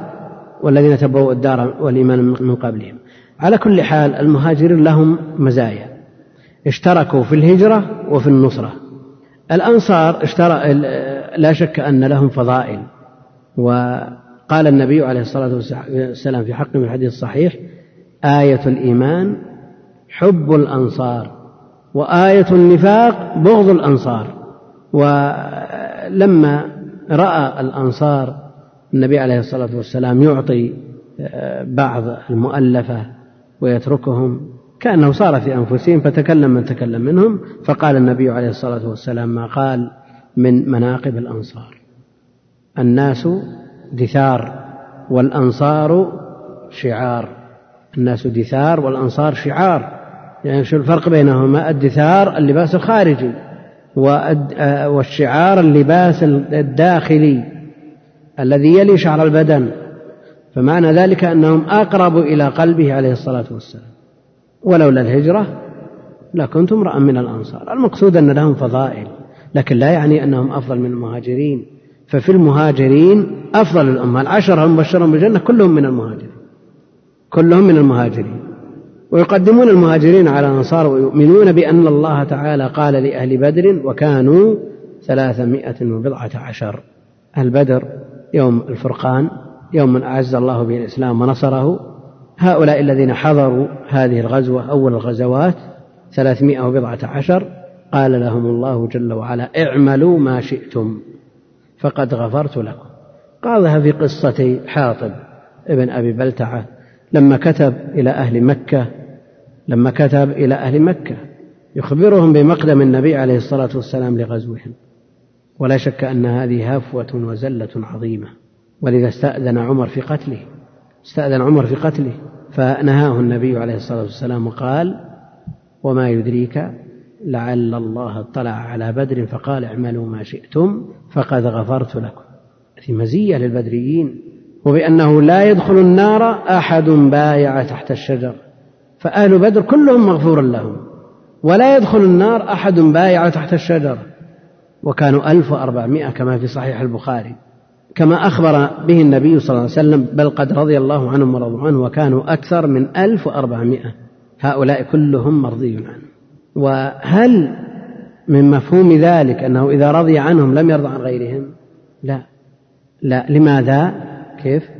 والذين تبوأوا الدار والإيمان من قبلهم. على كل حال المهاجرين لهم مزايا. اشتركوا في الهجرة وفي النصرة. الأنصار اشترى لا شك أن لهم فضائل. وقال النبي عليه الصلاة والسلام في حق من الحديث الصحيح آية الإيمان حب الأنصار وآية النفاق بغض الأنصار ولما رأى الأنصار النبي عليه الصلاة والسلام يعطي آه، بعض المؤلفة ويتركهم كأنه صار في أنفسهم فتكلم من تكلم منهم فقال النبي عليه الصلاة والسلام ما قال من مناقب الأنصار. الناس دثار والأنصار شعار. الناس دثار والأنصار شعار. يعني شو الفرق بينهما؟ الدثار اللباس الخارجي والشعار اللباس الداخلي الذي يلي شعر البدن. فمعنى ذلك أنهم أقرب إلى قلبه عليه الصلاة والسلام. ولولا الهجرة لكنت امرأ من الأنصار. المقصود أن لهم فضائل لكن لا يعني أنهم أفضل من المهاجرين. ففي المهاجرين أفضل الأمة العشرة المبشرون بالجنة كلهم من المهاجرين. كلهم من المهاجرين. ويقدمون المهاجرين على الأنصار ويؤمنون بأن الله تعالى قال لأهل بدر وكانوا ثلاثمائة وبضعة عشر. أهل بدر يوم الفرقان يوم أعز الله به الإسلام ونصره. هؤلاء الذين حضروا هذه الغزوة أول الغزوات ثلاثمائة وبضعة عشر. قال لهم الله جل وعلا اعملوا ما شئتم فقد غفرت لكم. قالها في قصة حاطب ابن أبي بلتعة لما كتب إلى أهل مكة لما كتب إلى أهل مكة يخبرهم بمقدم النبي عليه الصلاة والسلام لغزوهم. ولا شك أن هذه هفوة وزلة عظيمة. ولذا استأذن عمر في قتله. استأذن عمر في قتله. فنهاه النبي عليه الصلاة والسلام وقال وما يدريك لعل الله اطلع على بدر فقال اعملوا ما شئتم فقد غفرت لكم. هذه مزية للبدريين. وبأنه لا يدخل النار أحد بايع تحت الشجر. فأهل بدر كلهم مغفور لهم. ولا يدخل النار أحد بايع تحت الشجر. وكانوا ألف وأربعمائة كما في صحيح البخاري. كما أخبر به النبي صلى الله عليه وسلم بل قد رضي الله عنهم ورضوا عنه وكانوا أكثر من ألف وأربعمائة. هؤلاء كلهم مرضي عنه. وهل من مفهوم ذلك أنه إذا رضي عنهم لم يرضى عن غيرهم؟ لا. لا. لماذا؟ كيف؟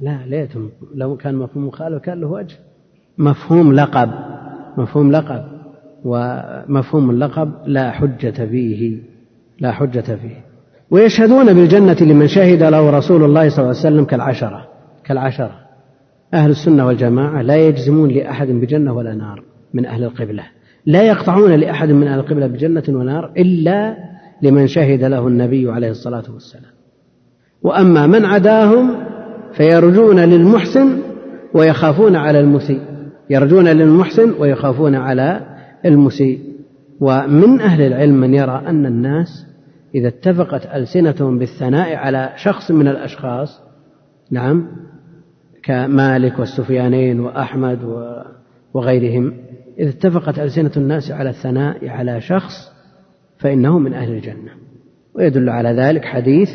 لا. ليتهم. لو كان مفهوم مخالف كان له وجه. مفهوم لقب مفهوم لقب ومفهوم اللقب لا حجة فيه لا حجة فيه. ويشهدون بالجنة لمن شهد له رسول الله صلى الله عليه وسلم كالعشرة كالعشرة. أهل السنة والجماعة لا يجزمون لأحد بجنة ولا نار من أهل القبلة. لا يقطعون لأحد من أهل القبلة بجنة ونار إلا لمن شهد له النبي عليه الصلاة والسلام. وأما من عداهم فيرجون للمحسن ويخافون على المسيء. يرجون للمحسن ويخافون على المسيء. ومن أهل العلم من يرى أن الناس إذا اتفقت ألسنتهم بالثناء على شخص من الأشخاص نعم كمالك والسفيانين وأحمد وغيرهم إذا اتفقت ألسنة الناس على الثناء على شخص فإنه من أهل الجنة. ويدل على ذلك حديث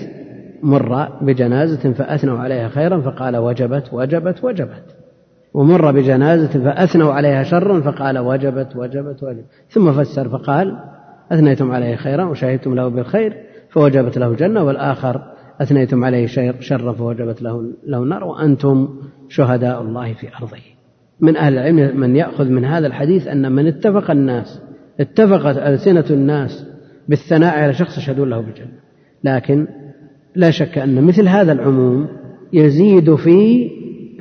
مر بجنازة فأثنوا عليها خيرا فقال وجبت وجبت وجبت. ومر بجنازة فأثنوا عليها شرا فقال وجبت وجبت وجبت. ثم فسر فقال أثنيتم عليه خيرا وشهدتم له بالخير فوجبت له الجنة والآخر أثنيتم عليه شرا فوجبت له له النار وأنتم شهداء الله في أرضه. من أهل العلم من يأخذ من هذا الحديث أن من اتفق الناس اتفقت ألسنة الناس بالثناء على شخص يشهدون له بالجنة. لكن لا شك أن مثل هذا العموم يزيد في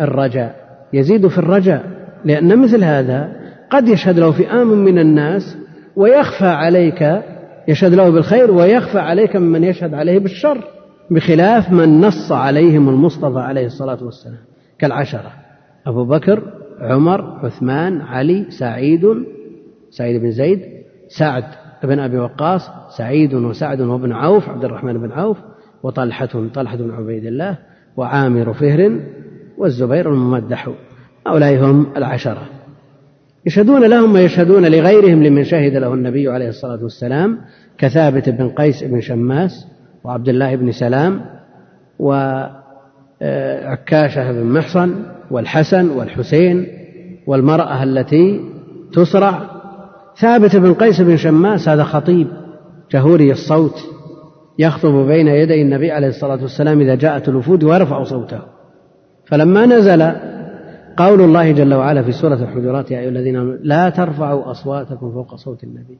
الرجاء. يزيد في الرجاء لأن مثل هذا قد يشهد له فئام من الناس ويخفى عليك يشهد له بالخير ويخفى عليك ممن يشهد عليه بالشر بخلاف من نص عليهم المصطفى عليه الصلاة والسلام كالعشرة أبو بكر عمر عثمان علي سعيد سعيد بن زيد سعد بن أبي وقاص سعيد وسعد وابن عوف عبد الرحمن بن عوف وطلحة طلحة بن عبيد الله وعامر فهر والزبير الممدح. هؤلاء هم العشرة. يشهدون لهم ويشهدون لغيرهم لمن شهد له النبي عليه الصلاة والسلام كثابت بن قيس بن شماس وعبد الله بن سلام وعكاشة بن محصن والحسن والحسين والمرأة التي تصرع ثابت بن قيس بن شماس هذا خطيب جهوري الصوت يخطب بين يدي النبي عليه الصلاة والسلام إذا جاءت الوفود ويرفع صوته. فلما نزل قول الله جل وعلا في سورة الحجرات يا أيها الذين آمنوا لا ترفعوا أصواتكم فوق صوت النبي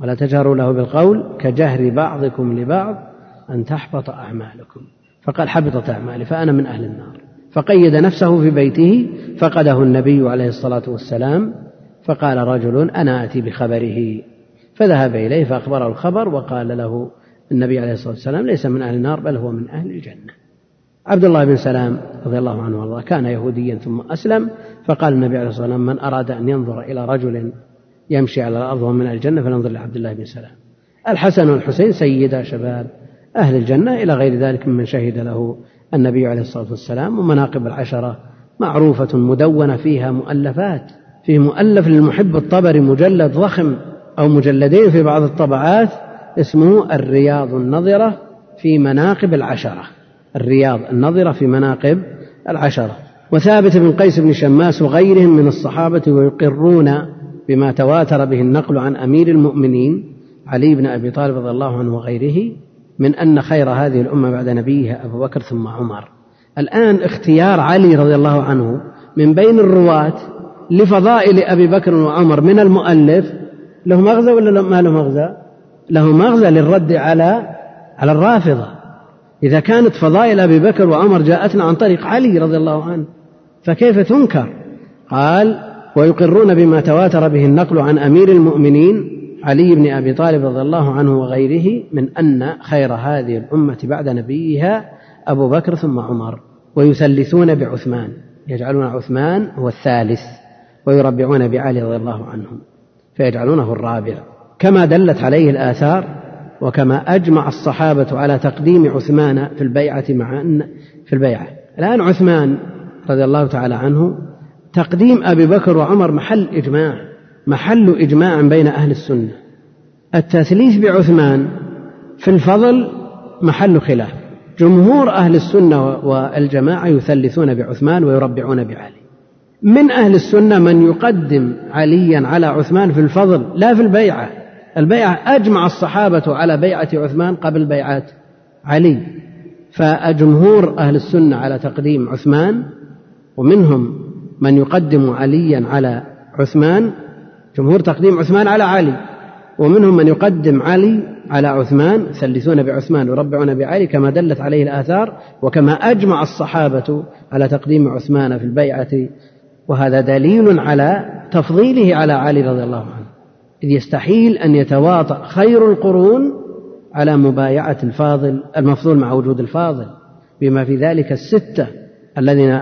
ولا تجهروا له بالقول كجهر بعضكم لبعض أن تحبط أعمالكم. فقال حبطت أعمالي فأنا من أهل النار. فقيد نفسه في بيته فقده النبي عليه الصلاة والسلام فقال رجل أنا آتي بخبره. فذهب إليه فأخبره الخبر وقال له النبي عليه الصلاة والسلام ليس من أهل النار بل هو من أهل الجنة. عبد الله بن سلام رضي الله عنه وارضاه كان يهوديا ثم أسلم فقال النبي عليه الصلاة والسلام من أراد أن ينظر إلى رجل يمشي على الأرض ومن الجنة فلينظر لعبد الله بن سلام. الحسن والحسين سيدا شباب أهل الجنة إلى غير ذلك ممن شهد له النبي عليه الصلاة والسلام ومناقب العشرة معروفة مدونة فيها مؤلفات فيه مؤلف للمحب الطبري مجلد ضخم أو مجلدين في بعض الطبعات اسمه الرياض النظرة في مناقب العشرة. الرياض النظرة في مناقب العشرة. وثابت بن قيس بن شماس وغيرهم من الصحابة ويقرون بما تواتر به النقل عن أمير المؤمنين علي بن أبي طالب رضي الله عنه وغيره من أن خير هذه الأمة بعد نبيها أبو بكر ثم عمر. الآن اختيار علي رضي الله عنه من بين الرواة لفضائل أبي بكر وعمر من المؤلف له مغزى ولا ما له مغزى له مغزى للرد على على الرافضة. إذا كانت فضائل أبي بكر وعمر جاءتنا عن طريق علي رضي الله عنه فكيف تنكر؟ قال ويقرون بما تواتر به النقل عن أمير المؤمنين علي بن أبي طالب رضي الله عنه وغيره من أن خير هذه الأمة بعد نبيها أبو بكر ثم عمر ويثلثون بعثمان يجعلون عثمان هو الثالث ويربعون بعلي رضي الله عنهم فيجعلونه الرابع. كما دلت عليه الآثار وكما أجمع الصحابة على تقديم عثمان في البيعة مع أن في البيعة. الآن عثمان رضي الله تعالى عنه تقديم أبي بكر وعمر محل إجماع محل إجماع بين أهل السنة. التثليث بعثمان في الفضل محل خلاف. جمهور أهل السنة والجماعة يثلثون بعثمان ويربعون بعلي. من أهل السنة من يقدم عليا على عثمان في الفضل لا في البيعة. البيعة أجمع الصحابة على بيعة عثمان قبل بيعة علي فجمهور أهل السنة على تقديم عثمان ومنهم من يقدم عليا على عثمان جمهور تقديم عثمان على علي ومنهم من يقدم علي على عثمان يثلثون بعثمان ويربعون بعلي كما دلت عليه الآثار وكما أجمع الصحابة على تقديم عثمان في البيعة وهذا دليل على تفضيله على علي رضي الله عنه. إذ يستحيل أن يتواطأ خير القرون على مبايعة الفاضل المفضول مع وجود الفاضل بما في ذلك الستة الذين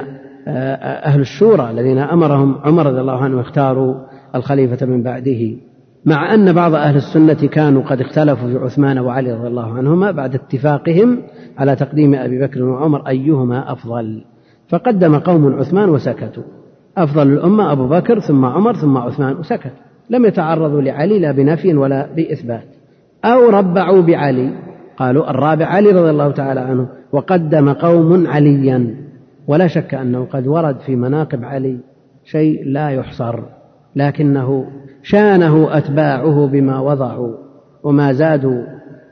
آه، أهل الشورى الذين أمرهم عمر رضي الله عنه اختاروا الخليفة من بعده. مع أن بعض أهل السنة كانوا قد اختلفوا في عثمان وعلي رضي الله عنهما بعد اتفاقهم على تقديم أبي بكر وعمر أيهما أفضل. فقدم قوم عثمان وسكتوا. أفضل الأمة أبو بكر ثم عمر ثم عثمان وسكت لم يتعرضوا لعلي لا بنفي ولا بإثبات. أو ربعوا بعلي. قالوا الرابع علي رضي الله تعالى عنه. وقدم قوم عليا. ولا شك أنه قد ورد في مناقب علي شيء لا يحصر. لكنه شانه أتباعه بما وضعوا. وما زادوا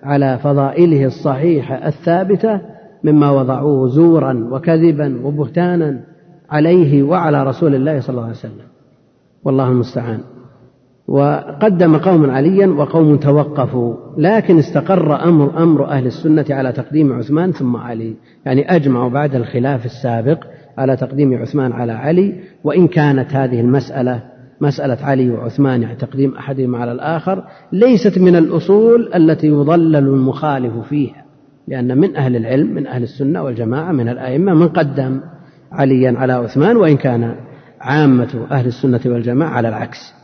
على فضائله الصحيحة الثابتة مما وضعوه زورا وكذبا وبهتانا عليه وعلى رسول الله صلى الله عليه وسلم. والله المستعان. وقدم قوم عليا وقوم توقفوا لكن استقر أمر أمر أهل السنة على تقديم عثمان ثم علي. يعني أجمعوا بعد الخلاف السابق على تقديم عثمان على علي وإن كانت هذه المسألة مسألة علي وعثمان يعني تقديم أحدهما على الآخر ليست من الأصول التي يضلل المخالف فيها لأن من أهل العلم من أهل السنة والجماعة من الأئمة من قدم عليا على عثمان وإن كان عامة أهل السنة والجماعة على العكس.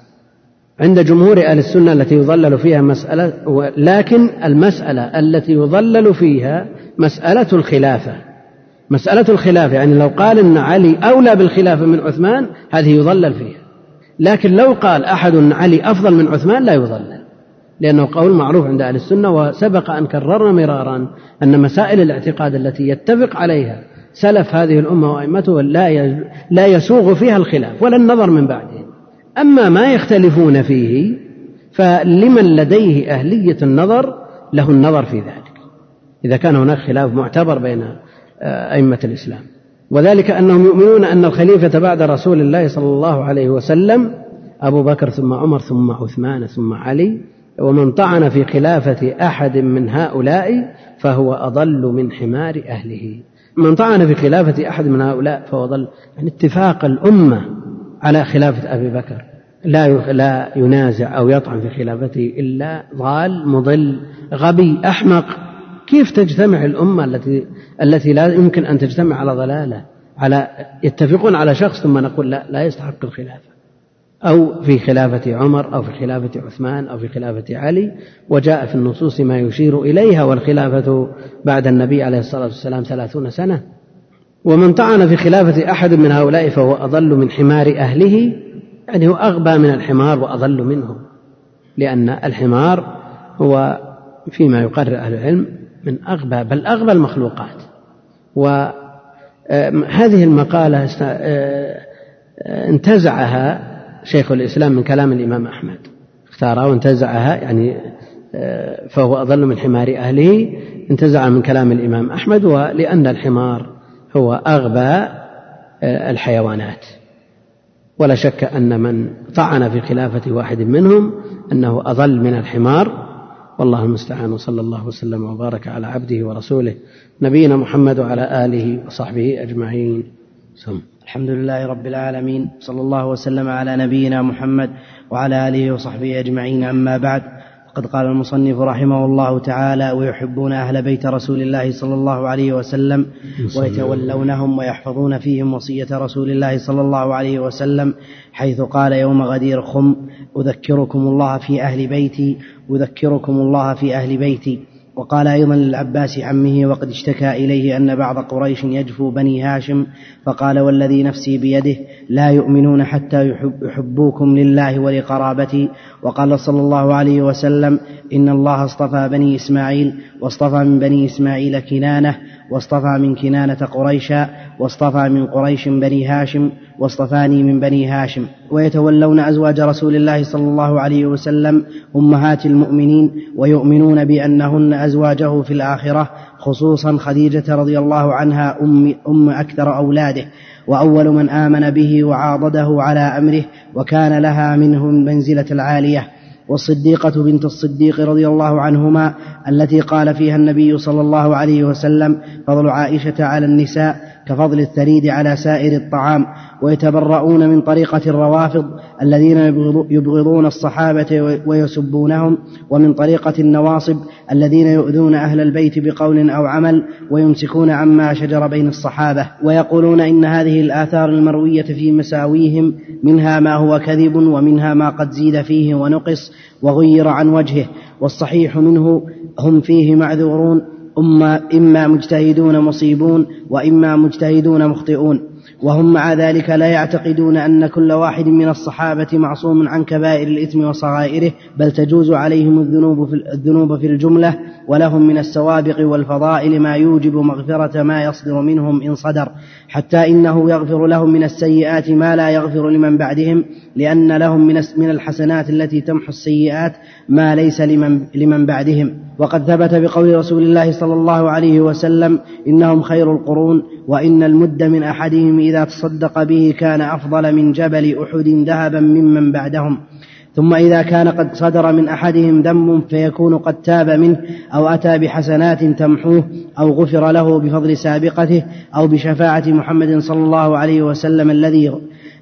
عند جمهور أهل السنة التي يضلل فيها مسألة لكن المسألة التي يضلل فيها مسألة الخلافة. مسألة الخلافة يعني لو قال أن علي أولى بالخلافة من عثمان هذه يضلل فيها. لكن لو قال أحد أن علي أفضل من عثمان لا يضلل لأنه قول معروف عند أهل السنة وسبق أن كررنا مرارا أن مسائل الاعتقاد التي يتفق عليها سلف هذه الأمة وأئمته لا لا يسوغ فيها الخلاف ولا النظر من بعدهم أما ما يختلفون فيه فلمن لديه أهلية النظر له النظر في ذلك. إذا كان هناك خلاف معتبر بين آه، أئمة الإسلام. وذلك أنهم يؤمنون أن الخليفة بعد رسول الله صلى الله عليه وسلم أبو بكر ثم عمر ثم عثمان ثم علي ومن طعن في خلافة أحد من هؤلاء فهو أضل من حمار أهله. من طعن في خلافة أحد من هؤلاء فهو ضل يعني اتفاق الأمة على خلافة أبي بكر. لا لا ينازع أو يطعن في خلافته إلا ضال مضل غبي أحمق. كيف تجتمع الأمة التي التي لا يمكن أن تجتمع على ضلالة على يتفقون على شخص ثم نقول لا لا يستحق الخلافة. أو في خلافة عمر أو في خلافة عثمان أو في خلافة علي وجاء في النصوص ما يشير إليها والخلافة بعد النبي عليه الصلاة والسلام ثلاثون سنة. ومن طعن في خلافة أحد من هؤلاء فهو أضل من حمار أهله يعني هو أغبى من الحمار وأضل منه لأن الحمار هو فيما يقرر أهل العلم من أغبى بل أغبى المخلوقات. وهذه المقالة آه، انتزعها شيخ الإسلام من كلام الإمام أحمد. اختارها وانتزعها يعني آه، فهو أضل من حمار أهله انتزع من كلام الإمام أحمد ولأن الحمار هو أغبى آه، الحيوانات. ولا شك أن من طعن في خلافة واحد منهم أنه أضل من الحمار. والله المستعان وصلى الله وسلم وبارك على عبده ورسوله نبينا محمد وعلى آله وصحبه أجمعين. سم. الحمد لله رب العالمين صلى الله وسلم على نبينا محمد وعلى آله وصحبه أجمعين. أما بعد فقد قال المصنف رحمه الله تعالى ويحبون أهل بيت رسول الله صلى الله عليه وسلم ويتولونهم ويحفظون فيهم وصية رسول الله صلى الله عليه وسلم حيث قال يوم غدير خم أذكركم الله في أهل بيتي أذكركم الله في أهل بيتي. وقال أيضا للعباس عمه وقد اشتكى إليه أن بعض قريش يجفو بني هاشم فقال والذي نفسي بيده لا يؤمنون حتى يحبوكم لله ولقرابتي وقال صلى الله عليه وسلم إن الله اصطفى بني إسماعيل واصطفى من بني إسماعيل كنانة واصطفى من كنانة قريشا واصطفى من قريش بني هاشم واصطفاني من بني هاشم. ويتولون أزواج رسول الله صلى الله عليه وسلم أمهات المؤمنين ويؤمنون بأنهن أزواجه في الآخرة خصوصا خديجة رضي الله عنها أم, أم أكثر أولاده. وأول من آمن به وعاضده على أمره وكان لها منه المنزلة العالية. والصديقة بنت الصديق رضي الله عنهما التي قال فيها النبي صلى الله عليه وسلم فضل عائشة على النساء كفضل الثريد على سائر الطعام ويتبرؤون من طريقة الروافض الذين يبغضون الصحابة ويسبونهم ومن طريقة النواصب الذين يؤذون أهل البيت بقول أو عمل ويمسكون عما شجر بين الصحابة ويقولون إن هذه الآثار المروية في مساويهم منها ما هو كذب ومنها ما قد زيد فيه ونقص وغير عن وجهه والصحيح منه هم فيه معذورون. أما إما مجتهدون مصيبون وإما مجتهدون مخطئون. وهم مع ذلك لا يعتقدون أن كل واحد من الصحابة معصوم عن كبائر الإثم وصغائره بل تجوز عليهم الذنوب في, الذنوب في الجملة ولهم من السوابق والفضائل ما يوجب مغفرة ما يصدر منهم إن صدر. حتى إنه يغفر لهم من السيئات ما لا يغفر لمن بعدهم لأن لهم من من الحسنات التي تمحو السيئات ما ليس لمن, لمن بعدهم. وقد ثبت بقول رسول الله صلى الله عليه وسلم إنهم خير القرون وإن المد من أحدهم إذا تصدق به كان أفضل من جبل أحد ذهبا ممن بعدهم. ثم إذا كان قد صدر من أحدهم ذنب فيكون قد تاب منه أو أتى بحسنات تمحوه أو غفر له بفضل سابقته أو بشفاعة محمد صلى الله عليه وسلم الذي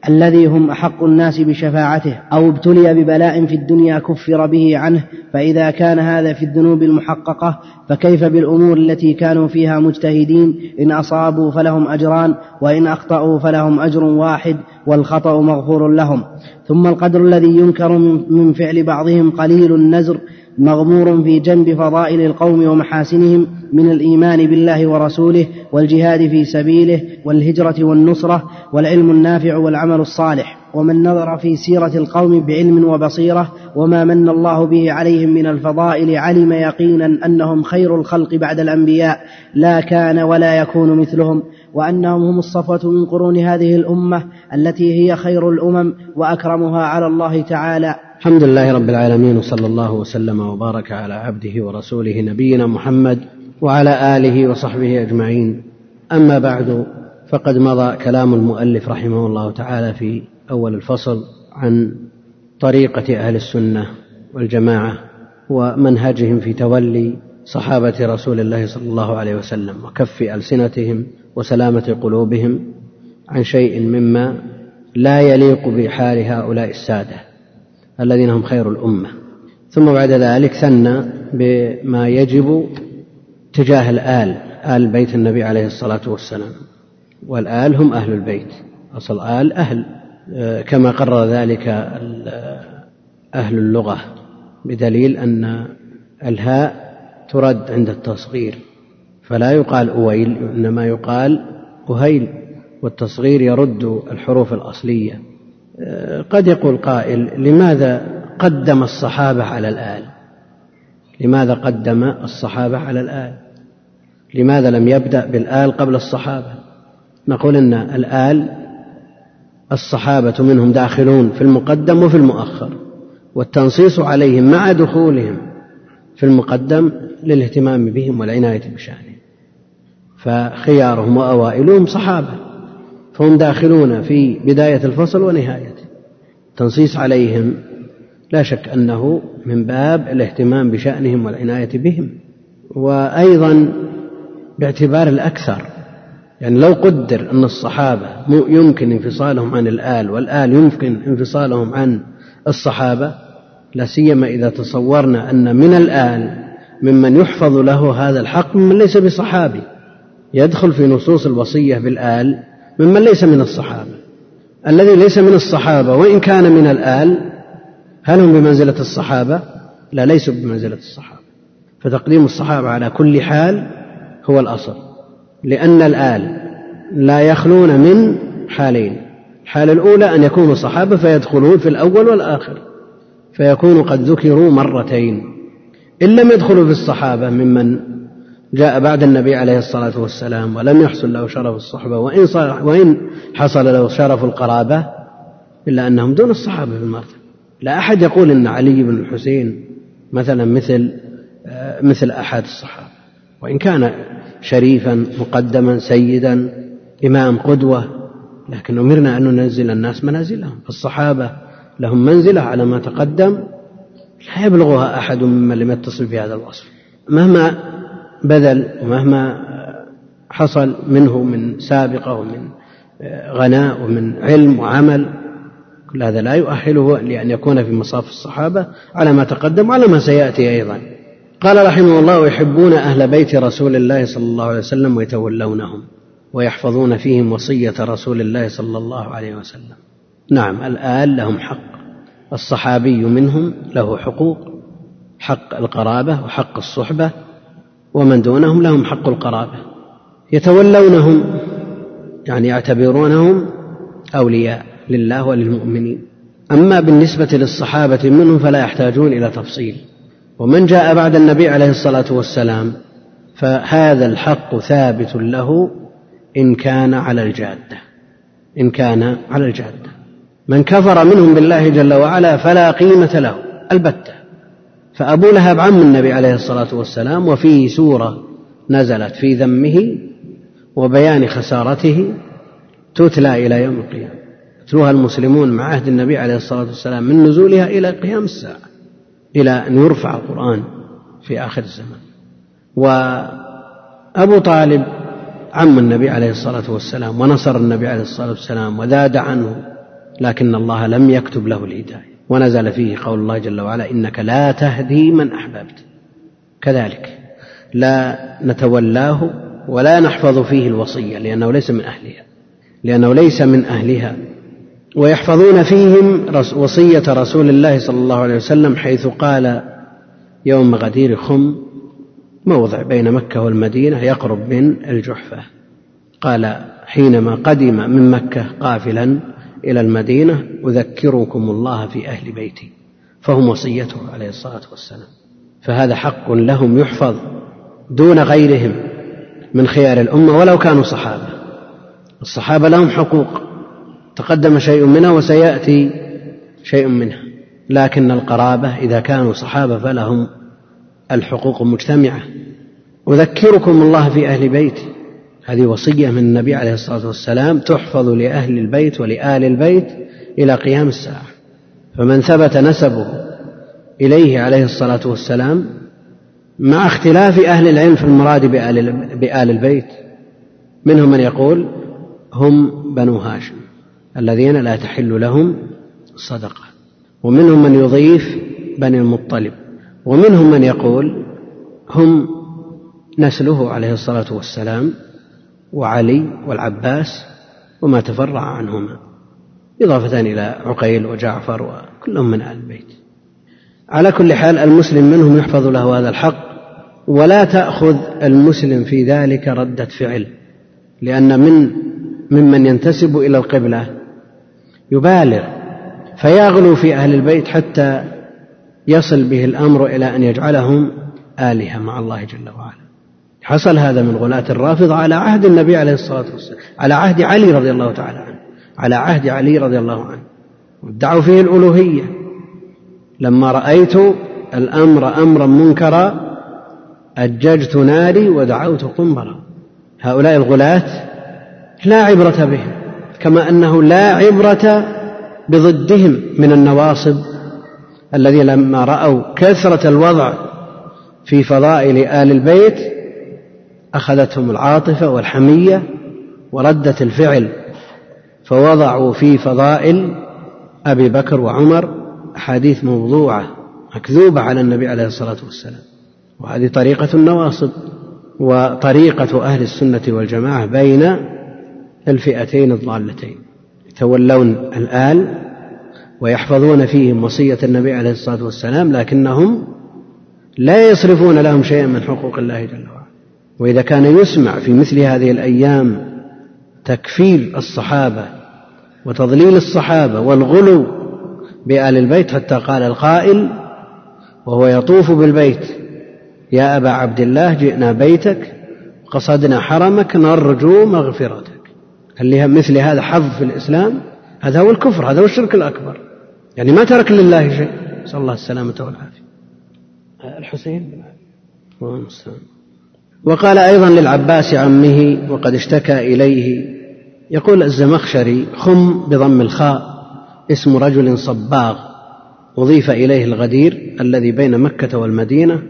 الذي هم أحق الناس بشفاعته أو ابتلي ببلاء في الدنيا كفر به عنه فإذا كان هذا في الذنوب المحققة فكيف بالأمور التي كانوا فيها مجتهدين؟ إن أصابوا فلهم أجران وإن أخطأوا فلهم أجر واحد والخطأ مغفور لهم. ثم القدر الذي ينكر من فعل بعضهم قليل النزر مغمور في جنب فضائل القوم ومحاسنهم من الإيمان بالله ورسوله والجهاد في سبيله والهجرة والنصرة والعلم النافع والعمل الصالح. ومن نظر في سيرة القوم بعلم وبصيرة وما من الله به عليهم من الفضائل علم يقينا أنهم خير الخلق بعد الأنبياء لا كان ولا يكون مثلهم وأنهم هم الصفوة من قرون هذه الأمة التي هي خير الأمم وأكرمها على الله تعالى. الحمد لله رب العالمين وصلى الله وسلم وبارك على عبده ورسوله نبينا محمد وعلى آله وصحبه أجمعين. أما بعد فقد مضى كلام المؤلف رحمه الله تعالى في أول الفصل عن طريقة أهل السنة والجماعة ومنهجهم في تولي صحابة رسول الله صلى الله عليه وسلم وكف ألسنتهم وسلامة قلوبهم عن شيء مما لا يليق بحال هؤلاء السادة. الذين هم خير الأمة. ثم بعد ذلك ثنى بما يجب تجاه الآل آل بيت النبي عليه الصلاة والسلام. والآل هم أهل البيت. أصل آل أهل كما قرر ذلك أهل اللغة بدليل أن الهاء ترد عند التصغير. فلا يقال أويل إنما يقال أهيل والتصغير يرد الحروف الأصلية. قد يقول قائل لماذا قدم الصحابة على الآل؟ لماذا قدم الصحابة على الآل؟ لماذا لم يبدأ بالآل قبل الصحابة؟ نقول إن الآل الصحابة منهم داخلون في المقدم وفي المؤخر والتنصيص عليهم مع دخولهم في المقدم للاهتمام بهم والعناية بشأنهم فخيارهم وأوائلهم صحابة. فهم داخلون في بداية الفصل ونهايته تنصيص عليهم. لا شك أنه من باب الاهتمام بشأنهم والعناية بهم. وأيضا باعتبار الأكثر. يعني لو قدر أن الصحابة يمكن انفصالهم عن الآل والآل يمكن انفصالهم عن الصحابة لا سيما إذا تصورنا أن من الآل ممن يحفظ له هذا الحق ممن ليس بصحابي. يدخل في نصوص الوصية بالآل ممن ليس من الصحابة. الذي ليس من الصحابة وإن كان من الآل هل هم بمنزلة الصحابة؟ لا ليسوا بمنزلة الصحابة. فتقديم الصحابة على كل حال هو الأصل لأن الآل لا يخلون من حالين. الحالة الأولى أن يكونوا صحابة فيدخلون في الأول والآخر فيكونوا قد ذكروا مرتين. إن لم يدخلوا في الصحابة ممن جاء بعد النبي عليه الصلاة والسلام ولم يحصل له شرف الصحبة وإن, وإن حصل له شرف القرابة إلا أنهم دون الصحابة في المرتبة. لا أحد يقول أن علي بن الحسين مثلا مثل آه، مثل أحد الصحابة. وإن كان شريفا مقدما سيدا إمام قدوة لكن أمرنا أن ننزل الناس منازلهم. الصحابة لهم منزلة على ما تقدم لا يبلغها أحد ممن لم يتصل بهذا الوصف. مهما بذل ومهما حصل منه من سابقة ومن غناء ومن علم وعمل كل هذا لا يؤهله لأن يكون في مصاف الصحابة على ما تقدم وعلى ما سيأتي أيضا. قال رحمه الله ويحبون أهل بيت رسول الله صلى الله عليه وسلم ويتولونهم ويحفظون فيهم وصية رسول الله صلى الله عليه وسلم. نعم الآل لهم حق الصحابي منهم له حقوق حق القرابة وحق الصحبة ومن دونهم لهم حق القرابة. يتولونهم يعني يعتبرونهم أولياء لله وللمؤمنين. أما بالنسبة للصحابة منهم فلا يحتاجون إلى تفصيل. ومن جاء بعد النبي عليه الصلاة والسلام فهذا الحق ثابت له إن كان على الجادة. إن كان على الجادة. من كفر منهم بالله جل وعلا فلا قيمة له البتة. فأبو لهب عم النبي عليه الصلاة والسلام وفيه سورة نزلت في ذمه وبيان خسارته تتلى إلى يوم القيامة. يتلوها المسلمون مع عهد النبي عليه الصلاة والسلام من نزولها إلى قيام الساعة إلى أن يرفع القرآن في آخر الزمان. وأبو طالب عم النبي عليه الصلاة والسلام ونصر النبي عليه الصلاة والسلام وذاد عنه لكن الله لم يكتب له الهداية. ونزل فيه قول الله جل وعلا إنك لا تهدي من أحببت. كذلك لا نتولاه ولا نحفظ فيه الوصية لأنه ليس من أهلها لأنه ليس من أهلها. ويحفظون فيهم وصية رسول الله صلى الله عليه وسلم حيث قال يوم غدير خم موضع بين مكة والمدينة يقرب من الجحفة. قال حينما قدم من مكة قافلا إلى المدينة أذكركم الله في أهل بيتي فهم وصيته عليه الصلاة والسلام. فهذا حق لهم يحفظ دون غيرهم من خيار الأمة ولو كانوا صحابة. الصحابة لهم حقوق تقدم شيء منها وسيأتي شيء منها. لكن القرابة إذا كانوا صحابة فلهم الحقوق مجتمعة أذكركم الله في أهل بيتي. هذه وصية من النبي عليه الصلاة والسلام تحفظ لأهل البيت ولآل البيت إلى قيام الساعة. فمن ثبت نسبه إليه عليه الصلاة والسلام مع اختلاف أهل العلم في المراد بآل, البيت منهم من يقول هم بنو هاشم الذين لا تحل لهم صدقة. ومنهم من يضيف بني المطلب. ومنهم من يقول هم نسله عليه الصلاة والسلام وعلي والعباس وما تفرع عنهما. إضافة إلى عقيل وجعفر وكلهم من آل البيت. على كل حال المسلم منهم يحفظ له هذا الحق ولا تأخذ المسلم في ذلك ردة فعل لأن من ممن ينتسب إلى القبلة يبالغ فيغلو في أهل البيت حتى يصل به الأمر إلى أن يجعلهم آلهة مع الله جل وعلا. حصل هذا من غلاة الرافضة على عهد النبي عليه الصلاة والسلام على عهد علي رضي الله تعالى عنه على عهد علي رضي الله عنه. وادعوا فيه الألوهية. لما رأيت الأمر أمرا منكرا أججت ناري ودعوت قنبرا هؤلاء الغلاة لا عبرة بهم كما أنه لا عبرة بضدهم من النواصب الذين لما رأوا كثرة الوضع في فضائل آل البيت أخذتهم العاطفة والحمية وردة الفعل فوضعوا في فضائل أبي بكر وعمر أحاديث موضوعة مكذوبة على النبي عليه الصلاة والسلام. وهذه طريقة النواصب وطريقة أهل السنة والجماعة بين الفئتين الضالتين. يتولون الآل ويحفظون فيهم وصية النبي عليه الصلاة والسلام لكنهم لا يصرفون لهم شيئا من حقوق الله جل وعلا. وإذا كان يسمع في مثل هذه الأيام تكفير الصحابة وتضليل الصحابة والغلو بآل البيت حتى قال القائل وهو يطوف بالبيت يا أبا عبد الله جئنا بيتك قصدنا حرمك نرجو مغفرتك. هل مثل هذا حظ في الإسلام هذا هو الكفر هذا هو الشرك الأكبر. يعني ما ترك لله شيء. نسأل الله السلامة والعافية. الحسين؟ وقال أيضا للعباس عمه وقد اشتكى إليه يقول الزمخشري خم بضم الخاء اسم رجل صباغ أضيف إليه الغدير الذي بين مكة والمدينة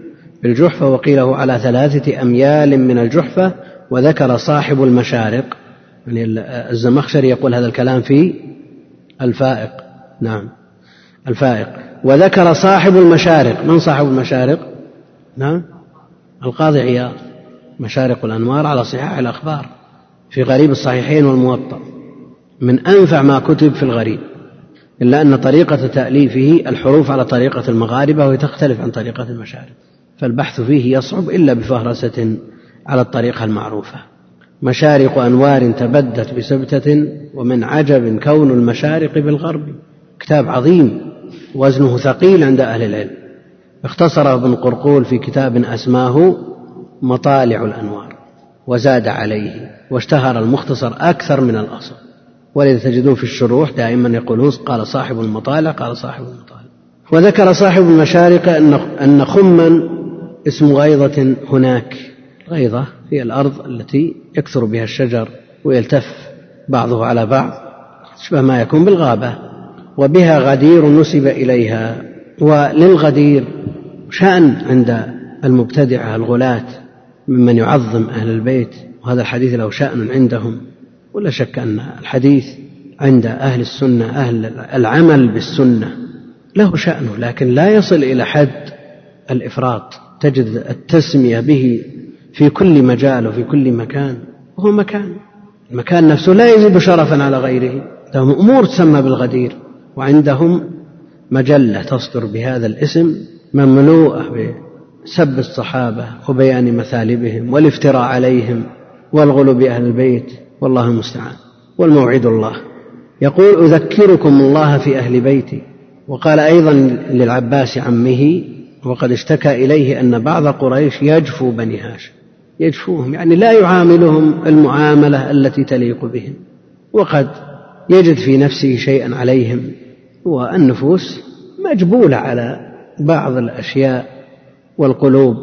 بالجحفة وقيله على ثلاثة أميال من الجحفة وذكر صاحب المشارق. يعني الزمخشري يقول هذا الكلام في الفائق. نعم. الفائق. وذكر صاحب المشارق. من صاحب المشارق؟ نعم. القاضي عياض. مشارق الأنوار على صحاح الأخبار في غريب الصحيحين والموطأ. من أنفع ما كتب في الغريب إلا أن طريقة تأليفه الحروف على طريقة المغاربة وهي تختلف عن طريقة المشارق. فالبحث فيه يصعب إلا بفهرسة على الطريقة المعروفة. مشارق أنوار تبدت بسبتة ومن عجب كون المشارق بالغرب. كتاب عظيم وزنه ثقيل عند أهل العلم. اختصره ابن قرقول في كتاب أسماه مطالع الأنوار وزاد عليه واشتهر المختصر أكثر من الأصل. ولذا تجدون في الشروح دائما يقولون قال صاحب المطالع قال صاحب المطالع. وذكر صاحب المشارق أن أن خما اسم غيضة هناك. غيضة هي الأرض التي يكثر بها الشجر ويلتف بعضه على بعض تشبه ما يكون بالغابة. وبها غدير نسب إليها. وللغدير شأن عند المبتدعة الغلاة. ممن يعظم أهل البيت وهذا الحديث له شأن عندهم. ولا شك أن الحديث عند أهل السنة أهل العمل بالسنة له شأنه لكن لا يصل إلى حد الإفراط. تجد التسمية به في كل مجال وفي كل مكان وهو مكان. المكان نفسه لا يزيد شرفا على غيره. لهم أمور تسمى بالغدير وعندهم مجلة تصدر بهذا الاسم مملوءة بسب الصحابة وبيان مثالبهم والافتراء عليهم والغلو بأهل البيت والله المستعان. والموعد الله. يقول أذكركم الله في أهل بيتي. وقال أيضا للعباس عمه وقد اشتكى إليه أن بعض قريش يجفو بني هاشم. يجفوهم يعني لا يعاملهم المعاملة التي تليق بهم. وقد يجد في نفسه شيئا عليهم والنفوس مجبولة على بعض الأشياء والقلوب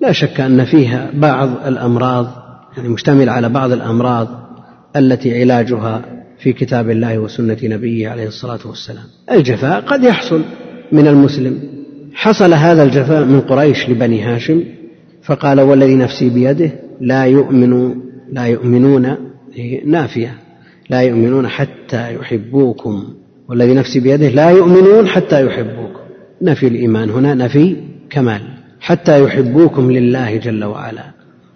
لا شك أن فيها بعض الأمراض يعني مشتمل على بعض الأمراض التي علاجها في كتاب الله وسنة نبيه عليه الصلاة والسلام. الجفاء قد يحصل من المسلم. حصل هذا الجفاء من قريش لبني هاشم فقال والذي نفسي بيده لا يؤمن لا يؤمنون نافية. لا يؤمنون حتى يحبوكم والذي نفسي بيده لا يؤمنون حتى يحبوكم. نفي الإيمان هنا نفي كمال حتى يحبوكم لله جل وعلا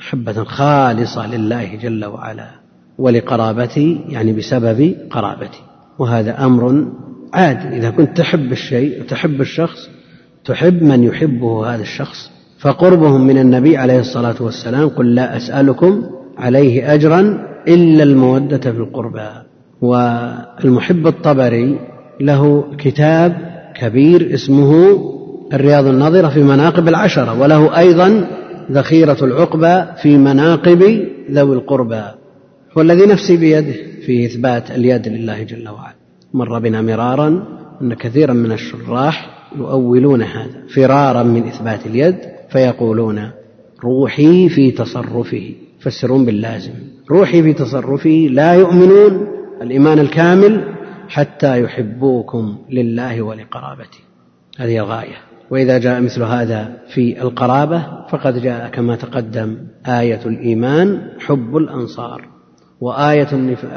محبة خالصة لله جل وعلا ولقرابتي يعني بسبب قرابتي. وهذا أمر عادي إذا كنت تحب الشيء وتحب الشخص تحب من يحبه هذا الشخص فقربهم من النبي عليه الصلاة والسلام قل لا أسألكم عليه أجرا إلا المودة في القربى. والمحب الطبري له كتاب كبير اسمه الرياض الناظرة في مناقب العشرة وله أيضا ذخيرة العقبى في مناقب ذوي القربى والذي نفسي بيده في إثبات اليد لله جل وعلا. مر بنا مرارا أن كثيرا من الشراح يؤولون هذا فرارا من إثبات اليد فيقولون روحي في تصرفه يفسرون باللازم. روحي في تصرفه لا يؤمنون الإيمان الكامل حتى يحبوكم لله ولقرابته. هذه الغاية. وإذا جاء مثل هذا في القرابة فقد جاء كما تقدم آية الإيمان حب الأنصار وآية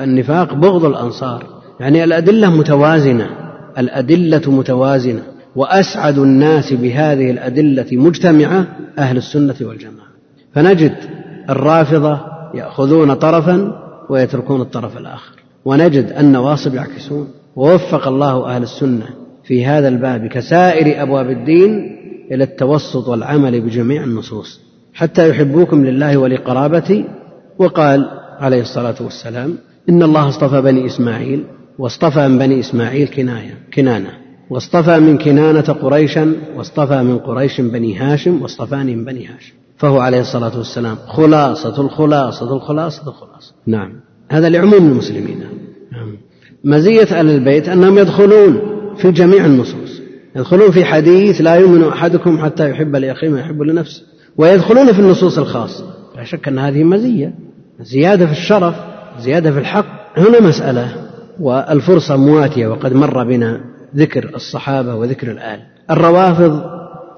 النفاق بغض الأنصار. يعني الأدلة متوازنة الأدلة متوازنة. وأسعد الناس بهذه الأدلة مجتمعة أهل السنة والجماعة. فنجد الرافضة يأخذون طرفا ويتركون الطرف الآخر. ونجد النواصب يعكسون. ووفق الله أهل السنة في هذا الباب كسائر أبواب الدين إلى التوسط والعمل بجميع النصوص حتى يحبوكم لله ولقرابتي وقال عليه الصلاة والسلام إن الله اصطفى بني إسماعيل واصطفى من بني إسماعيل كناية كنانة واصطفى من كنانة قريشا واصطفى من قريش بني هاشم واصطفاني من بني هاشم. فهو عليه الصلاة والسلام خلاصة الخلاصة الخلاصة الخلاصة. نعم. هذا لعموم المسلمين. نعم. مزية أهل البيت أنهم يدخلون في جميع النصوص. يدخلون في حديث لا يؤمن أحدكم حتى يحب لأخيه ما يحب لنفسه. ويدخلون في النصوص الخاصة. لا شك أن هذه مزية. زيادة في الشرف زيادة في الحق. هنا مسألة والفرصة مواتية وقد مر بنا ذكر الصحابة وذكر الآل. الروافض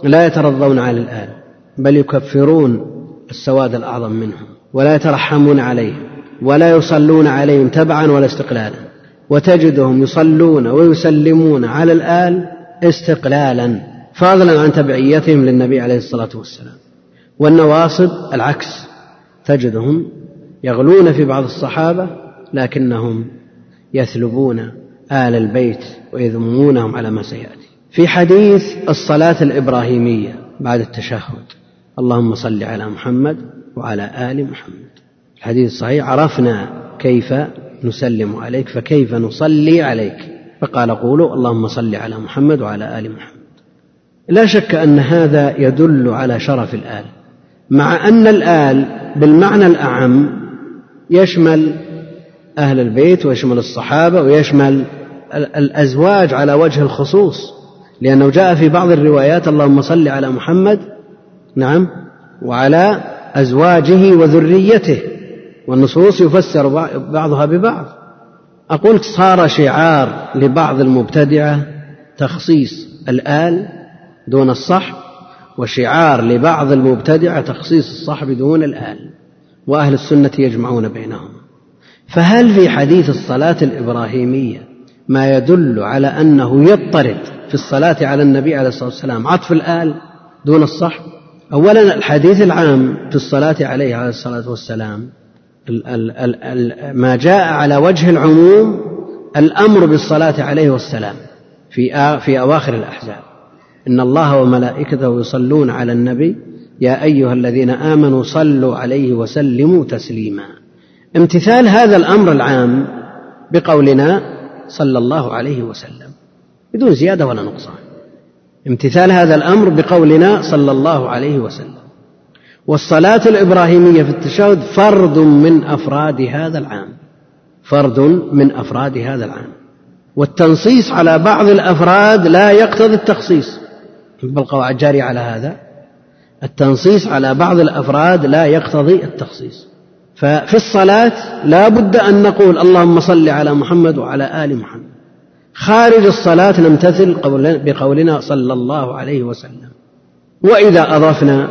لا يترضون على الآل بل يكفرون السواد الأعظم منهم ولا يترحمون عليهم ولا يصلون عليهم تبعا ولا استقلالا. وتجدهم يصلون ويسلمون على الآل استقلالا فضلا عن تبعيتهم للنبي عليه الصلاة والسلام. والنواصب العكس تجدهم يغلون في بعض الصحابة لكنهم يثلبون آل البيت ويذمونهم على ما سيأتي. في حديث الصلاة الإبراهيمية بعد التشهد اللهم صل على محمد وعلى آل محمد. الحديث الصحيح عرفنا كيف نسلم عليك فكيف نصلي عليك؟ فقال قولوا اللهم صل على محمد وعلى آل محمد. لا شك أن هذا يدل على شرف الآل مع أن الآل بالمعنى الأعم يشمل أهل البيت ويشمل الصحابة ويشمل الأزواج على وجه الخصوص لأنه جاء في بعض الروايات اللهم صل على محمد نعم وعلى أزواجه وذريته. والنصوص يفسر بعضها ببعض. أقول صار شعار لبعض المبتدعة تخصيص الآل دون الصحب وشعار لبعض المبتدعة تخصيص الصحب دون الآل وأهل السنة يجمعون بينهم فهل في حديث الصلاة الإبراهيمية ما يدل على أنه يضطرد في الصلاة على النبي عليه الصلاة والسلام عطف الآل دون الصحب؟ أولا الحديث العام في الصلاة عليه عليه الصلاة والسلام ما جاء على وجه العموم الأمر بالصلاة عليه والسلام في في أواخر الأحزاب. إن الله وملائكته يصلون على النبي يا أيها الذين آمنوا صلوا عليه وسلموا تسليما. امتثال هذا الأمر العام بقولنا صلى الله عليه وسلم بدون زيادة ولا نقصان. امتثال هذا الأمر بقولنا صلى الله عليه وسلم. والصلاة الإبراهيمية في التشهد فرد من أفراد هذا العام. فرد من أفراد هذا العام. والتنصيص على بعض الأفراد لا يقتضي التخصيص. بالقواعد جارية على هذا؟ التنصيص على بعض الأفراد لا يقتضي التخصيص. ففي الصلاة لا بد أن نقول اللهم صل على محمد وعلى آل محمد. خارج الصلاة نمتثل بقولنا صلى الله عليه وسلم. وإذا أضفنا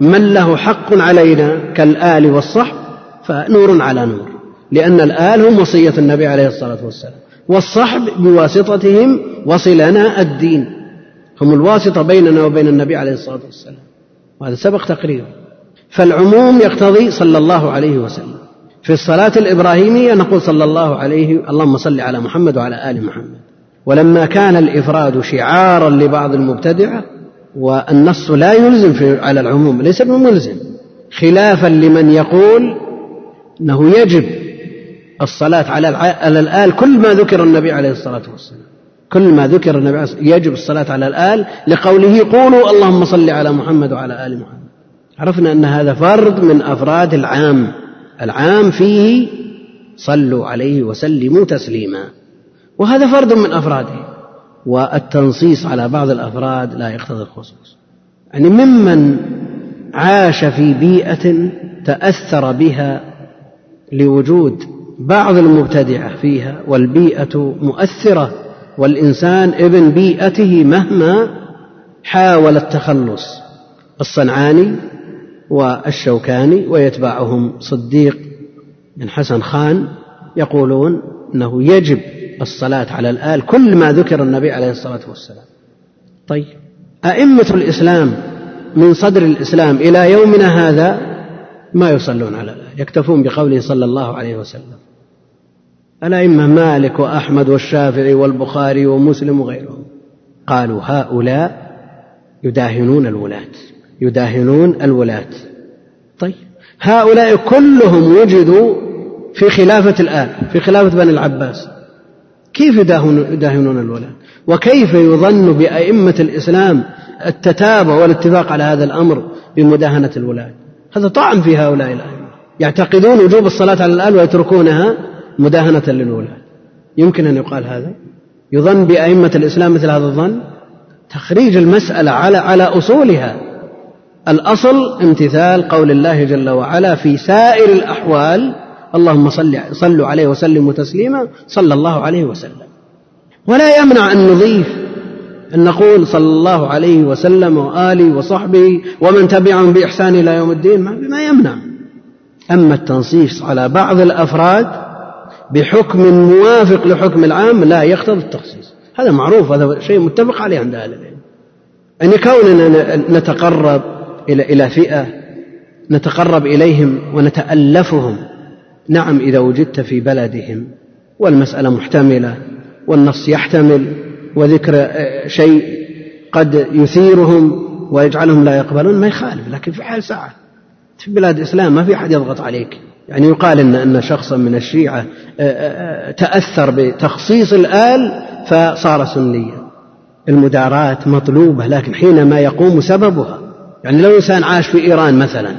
من له حق علينا كالآل والصحب فنور على نور لأن الآل هم وصية النبي عليه الصلاة والسلام والصحب بواسطتهم وصلنا الدين هم الواسطة بيننا وبين النبي عليه الصلاة والسلام وهذا سبق تقريره فالعموم يقتضي صلى الله عليه وسلم. في الصلاة الإبراهيمية نقول صلى الله عليه اللهم صل على محمد وعلى آل محمد. ولما كان الإفراد شعارا لبعض المبتدعة والنص لا يلزم في على العموم ليس بملزم. خلافا لمن يقول إنه يجب الصلاة على على الآل كل ما ذكر النبي عليه الصلاة والسلام. كل ما ذكر النبي عليه الصلاة يجب الصلاة على الآل لقوله قولوا اللهم صل على محمد وعلى آل محمد. عرفنا أن هذا فرد من أفراد العام. العام فيه صلوا عليه وسلموا تسليما. وهذا فرد من أفراده. والتنصيص على بعض الأفراد لا يقتضي الخصوص. يعني ممن عاش في بيئة تأثر بها لوجود بعض المبتدعة فيها والبيئة مؤثرة والإنسان ابن بيئته مهما حاول التخلص الصنعاني والشوكاني ويتبعهم صديق بن حسن خان يقولون أنه يجب الصلاة على الآل كل ما ذكر النبي عليه الصلاة والسلام. طيب أئمة الإسلام من صدر الإسلام إلى يومنا هذا ما يصلون على الآل؟ يكتفون بقوله صلى الله عليه وسلم. الأئمة مالك وأحمد والشافعي والبخاري ومسلم وغيرهم قالوا هؤلاء يداهنون الولاة يداهنون الولاة. طيب هؤلاء كلهم وجدوا في خلافة الآل في خلافة بني العباس. كيف يداهنون الولاة وكيف يظن بأئمة الإسلام التتابع والاتفاق على هذا الأمر بمداهنة الولاة هذا طعن في هؤلاء الأئمة. يعتقدون وجوب الصلاة على الآل ويتركونها مداهنة للولاة يمكن أن يقال هذا؟ يظن بأئمة الإسلام مثل هذا الظن؟ تخريج المسألة على على أصولها. الأصل امتثال قول الله جل وعلا في سائر الأحوال اللهم صل صلوا عليه وسلموا تسليما صلى الله عليه وسلم. ولا يمنع أن نضيف أن نقول صلى الله عليه وسلم وآله وصحبه ومن تبعهم بإحسان إلى يوم الدين ما يمنع. أما التنصيص على بعض الأفراد بحكم موافق لحكم العام لا يقتضي التخصيص. هذا معروف هذا شيء متفق عليه عند أهل العلم. أن كوننا نتقرب إلى إلى فئة نتقرب إليهم ونتألفهم نعم إذا وجدت في بلدهم والمسألة محتملة والنص يحتمل وذكر آه، شيء قد يثيرهم ويجعلهم لا يقبلون ما يخالف لكن في حال ساعة. في بلاد الإسلام ما في أحد يضغط عليك. يعني يقال إن أن شخصا من الشيعة آه، آه، تأثر بتخصيص الآل فصار سنيا. المداراة مطلوبة لكن حينما يقوم سببها يعني لو إنسان عاش في إيران مثلا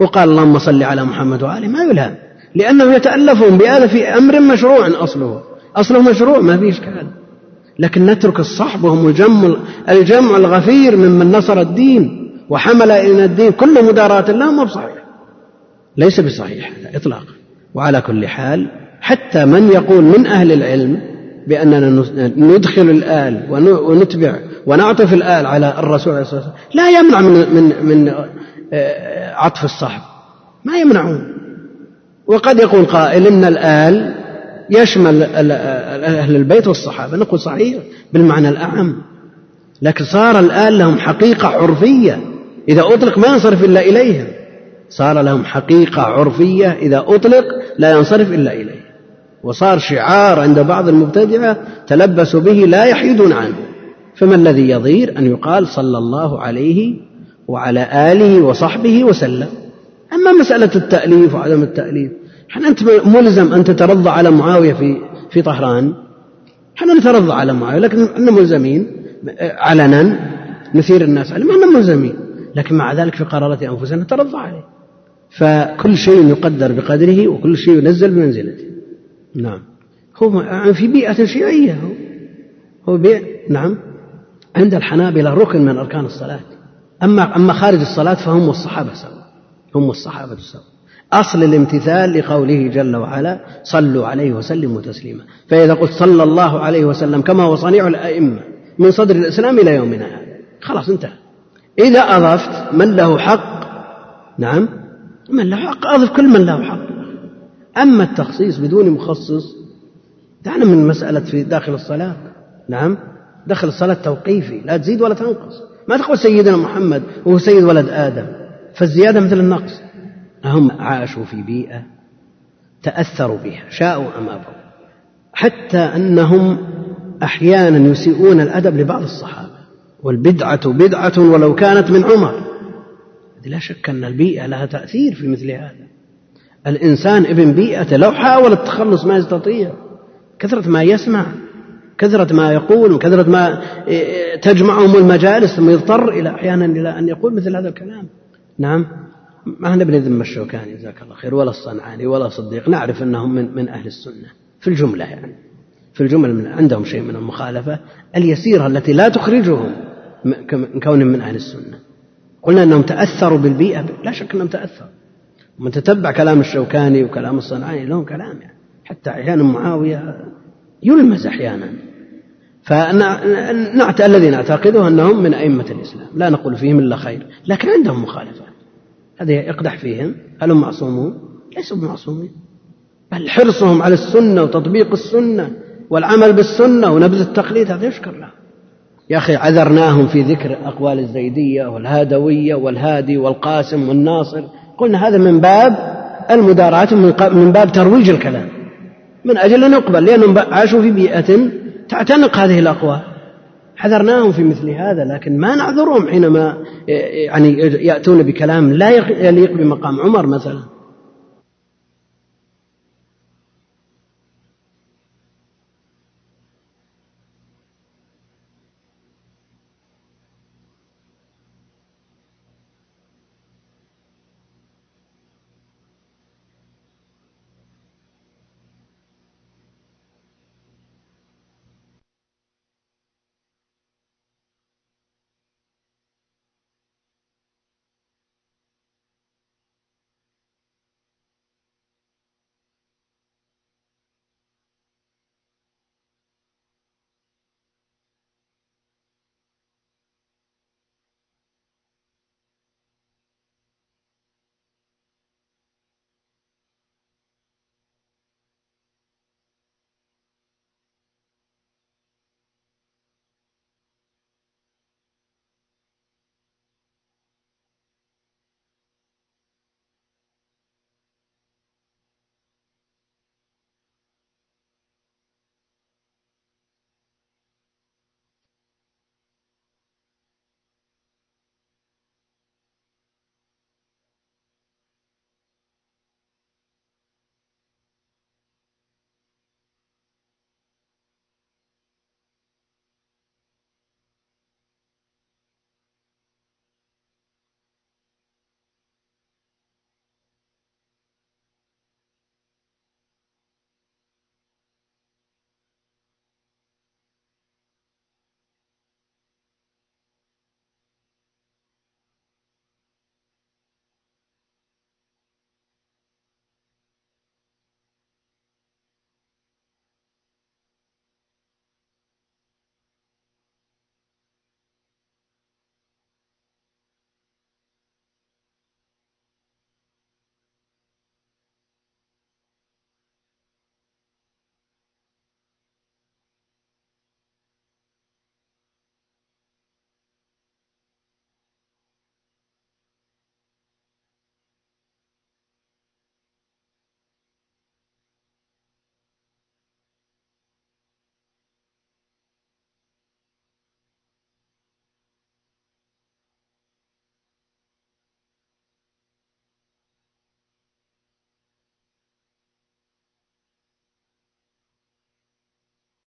وقال اللهم صل على محمد وآله ما يلهم. لأنه يتألفهم بهذا في أمر مشروع أصله. أصله مشروع ما فيه إشكال لكن نترك الصحب وهم الجمع الجمع الغفير ممن نصر الدين وحمل إلى الدين. كل مداراة لهم ما بصحيح. ليس بصحيح هذا إطلاقا. وعلى كل حال حتى من يقول من أهل العلم بأننا ندخل الآل ونتبع ونعطف الآل على الرسول عليه الصلاة والسلام لا يمنع من من من آه، عطف الصحب. ما يمنعون. وقد يقول قائل إن الآل يشمل أهل البيت والصحابة. نقول صحيح بالمعنى الأعم. لكن صار الآل لهم حقيقة عرفية إذا أطلق ما ينصرف إلا إليهم. صار لهم حقيقة عرفية إذا أطلق لا ينصرف إلا إليه. وصار شعار عند بعض المبتدعة تلبسوا به لا يحيدون عنه. فما الذي يضير أن يقال صلى الله عليه وعلى آله وصحبه وسلم؟ أما مسألة التأليف وعدم التأليف حنا أنت ملزم أن تترضى على معاوية في في طهران؟ حنا نترضى على معاوية؟ لكن إحنا ملزمين علنا نثير الناس عليه ما ملزمين. لكن مع ذلك في قرارات أنفسنا نترضى عليه. فكل شيء يقدر بقدره وكل شيء ينزل بمنزلته. نعم. هو في بيئة شيعية هو. هو بيئة نعم. عند الحنابلة ركن من أركان الصلاة. أما أما خارج الصلاة فهم والصحابة سوا هم والصحابة سوا أصل الامتثال لقوله جل وعلا صلوا عليه وسلموا تسليما. فإذا قلت صلى الله عليه وسلم كما هو صنيع الأئمة من صدر الإسلام إلى يومنا هذا خلاص انتهى. إذا أضفت من له حق نعم من له حق أضف كل من له حق. أما التخصيص بدون مخصص دعنا من مسألة في داخل الصلاة نعم دخل الصلاة توقيفي لا تزيد ولا تنقص. ما تقول سيدنا محمد وهو سيد ولد آدم. فالزيادة مثل النقص. هم عاشوا في بيئة تأثروا بها شاءوا أم أبوا. حتى أنهم أحيانا يسيئون الأدب لبعض الصحابة. والبدعة بدعة ولو كانت من عمر. لا شك أن البيئة لها تأثير في مثل هذا. الإنسان ابن بيئته لو حاول التخلص ما يستطيع. كثرة ما يسمع كثرة ما يقول وكثرة ما تجمعهم المجالس ثم يضطر إلى أحيانا إلى أن يقول مثل هذا الكلام. نعم. ما إحنا بنذم الشوكاني جزاك الله خير ولا الصنعاني ولا صديق نعرف أنهم من, من أهل السنة في الجملة يعني. في الجملة من عندهم شيء من المخالفة اليسيرة التي لا تخرجهم من كونهم من أهل السنة. قلنا أنهم تأثروا بالبيئة لا شك أنهم تأثروا. من تتبع كلام الشوكاني وكلام الصنعاني لهم كلام يعني. حتى أحيانا معاوية يلمز أحيانا. فنعت الذي نعتقده أنهم من أئمة الإسلام. لا نقول فيهم إلا خير لكن عندهم مخالفة هذا يقدح فيهم. هل هم معصومون؟ ليسوا بمعصومين بل حرصهم على السنة وتطبيق السنة والعمل بالسنة ونبذ التقليد هذا يشكر له يا أخي عذرناهم في ذكر أقوال الزيدية والهادوية والهادي والقاسم والناصر. قلنا هذا من باب المداراة من باب ترويج الكلام. من أجل أن يقبل لأنهم عاشوا في بيئة تعتنق هذه الأقوال. حذرناهم في مثل هذا لكن ما نعذرهم حينما يعني يأتون بكلام لا يليق بمقام عمر مثلا.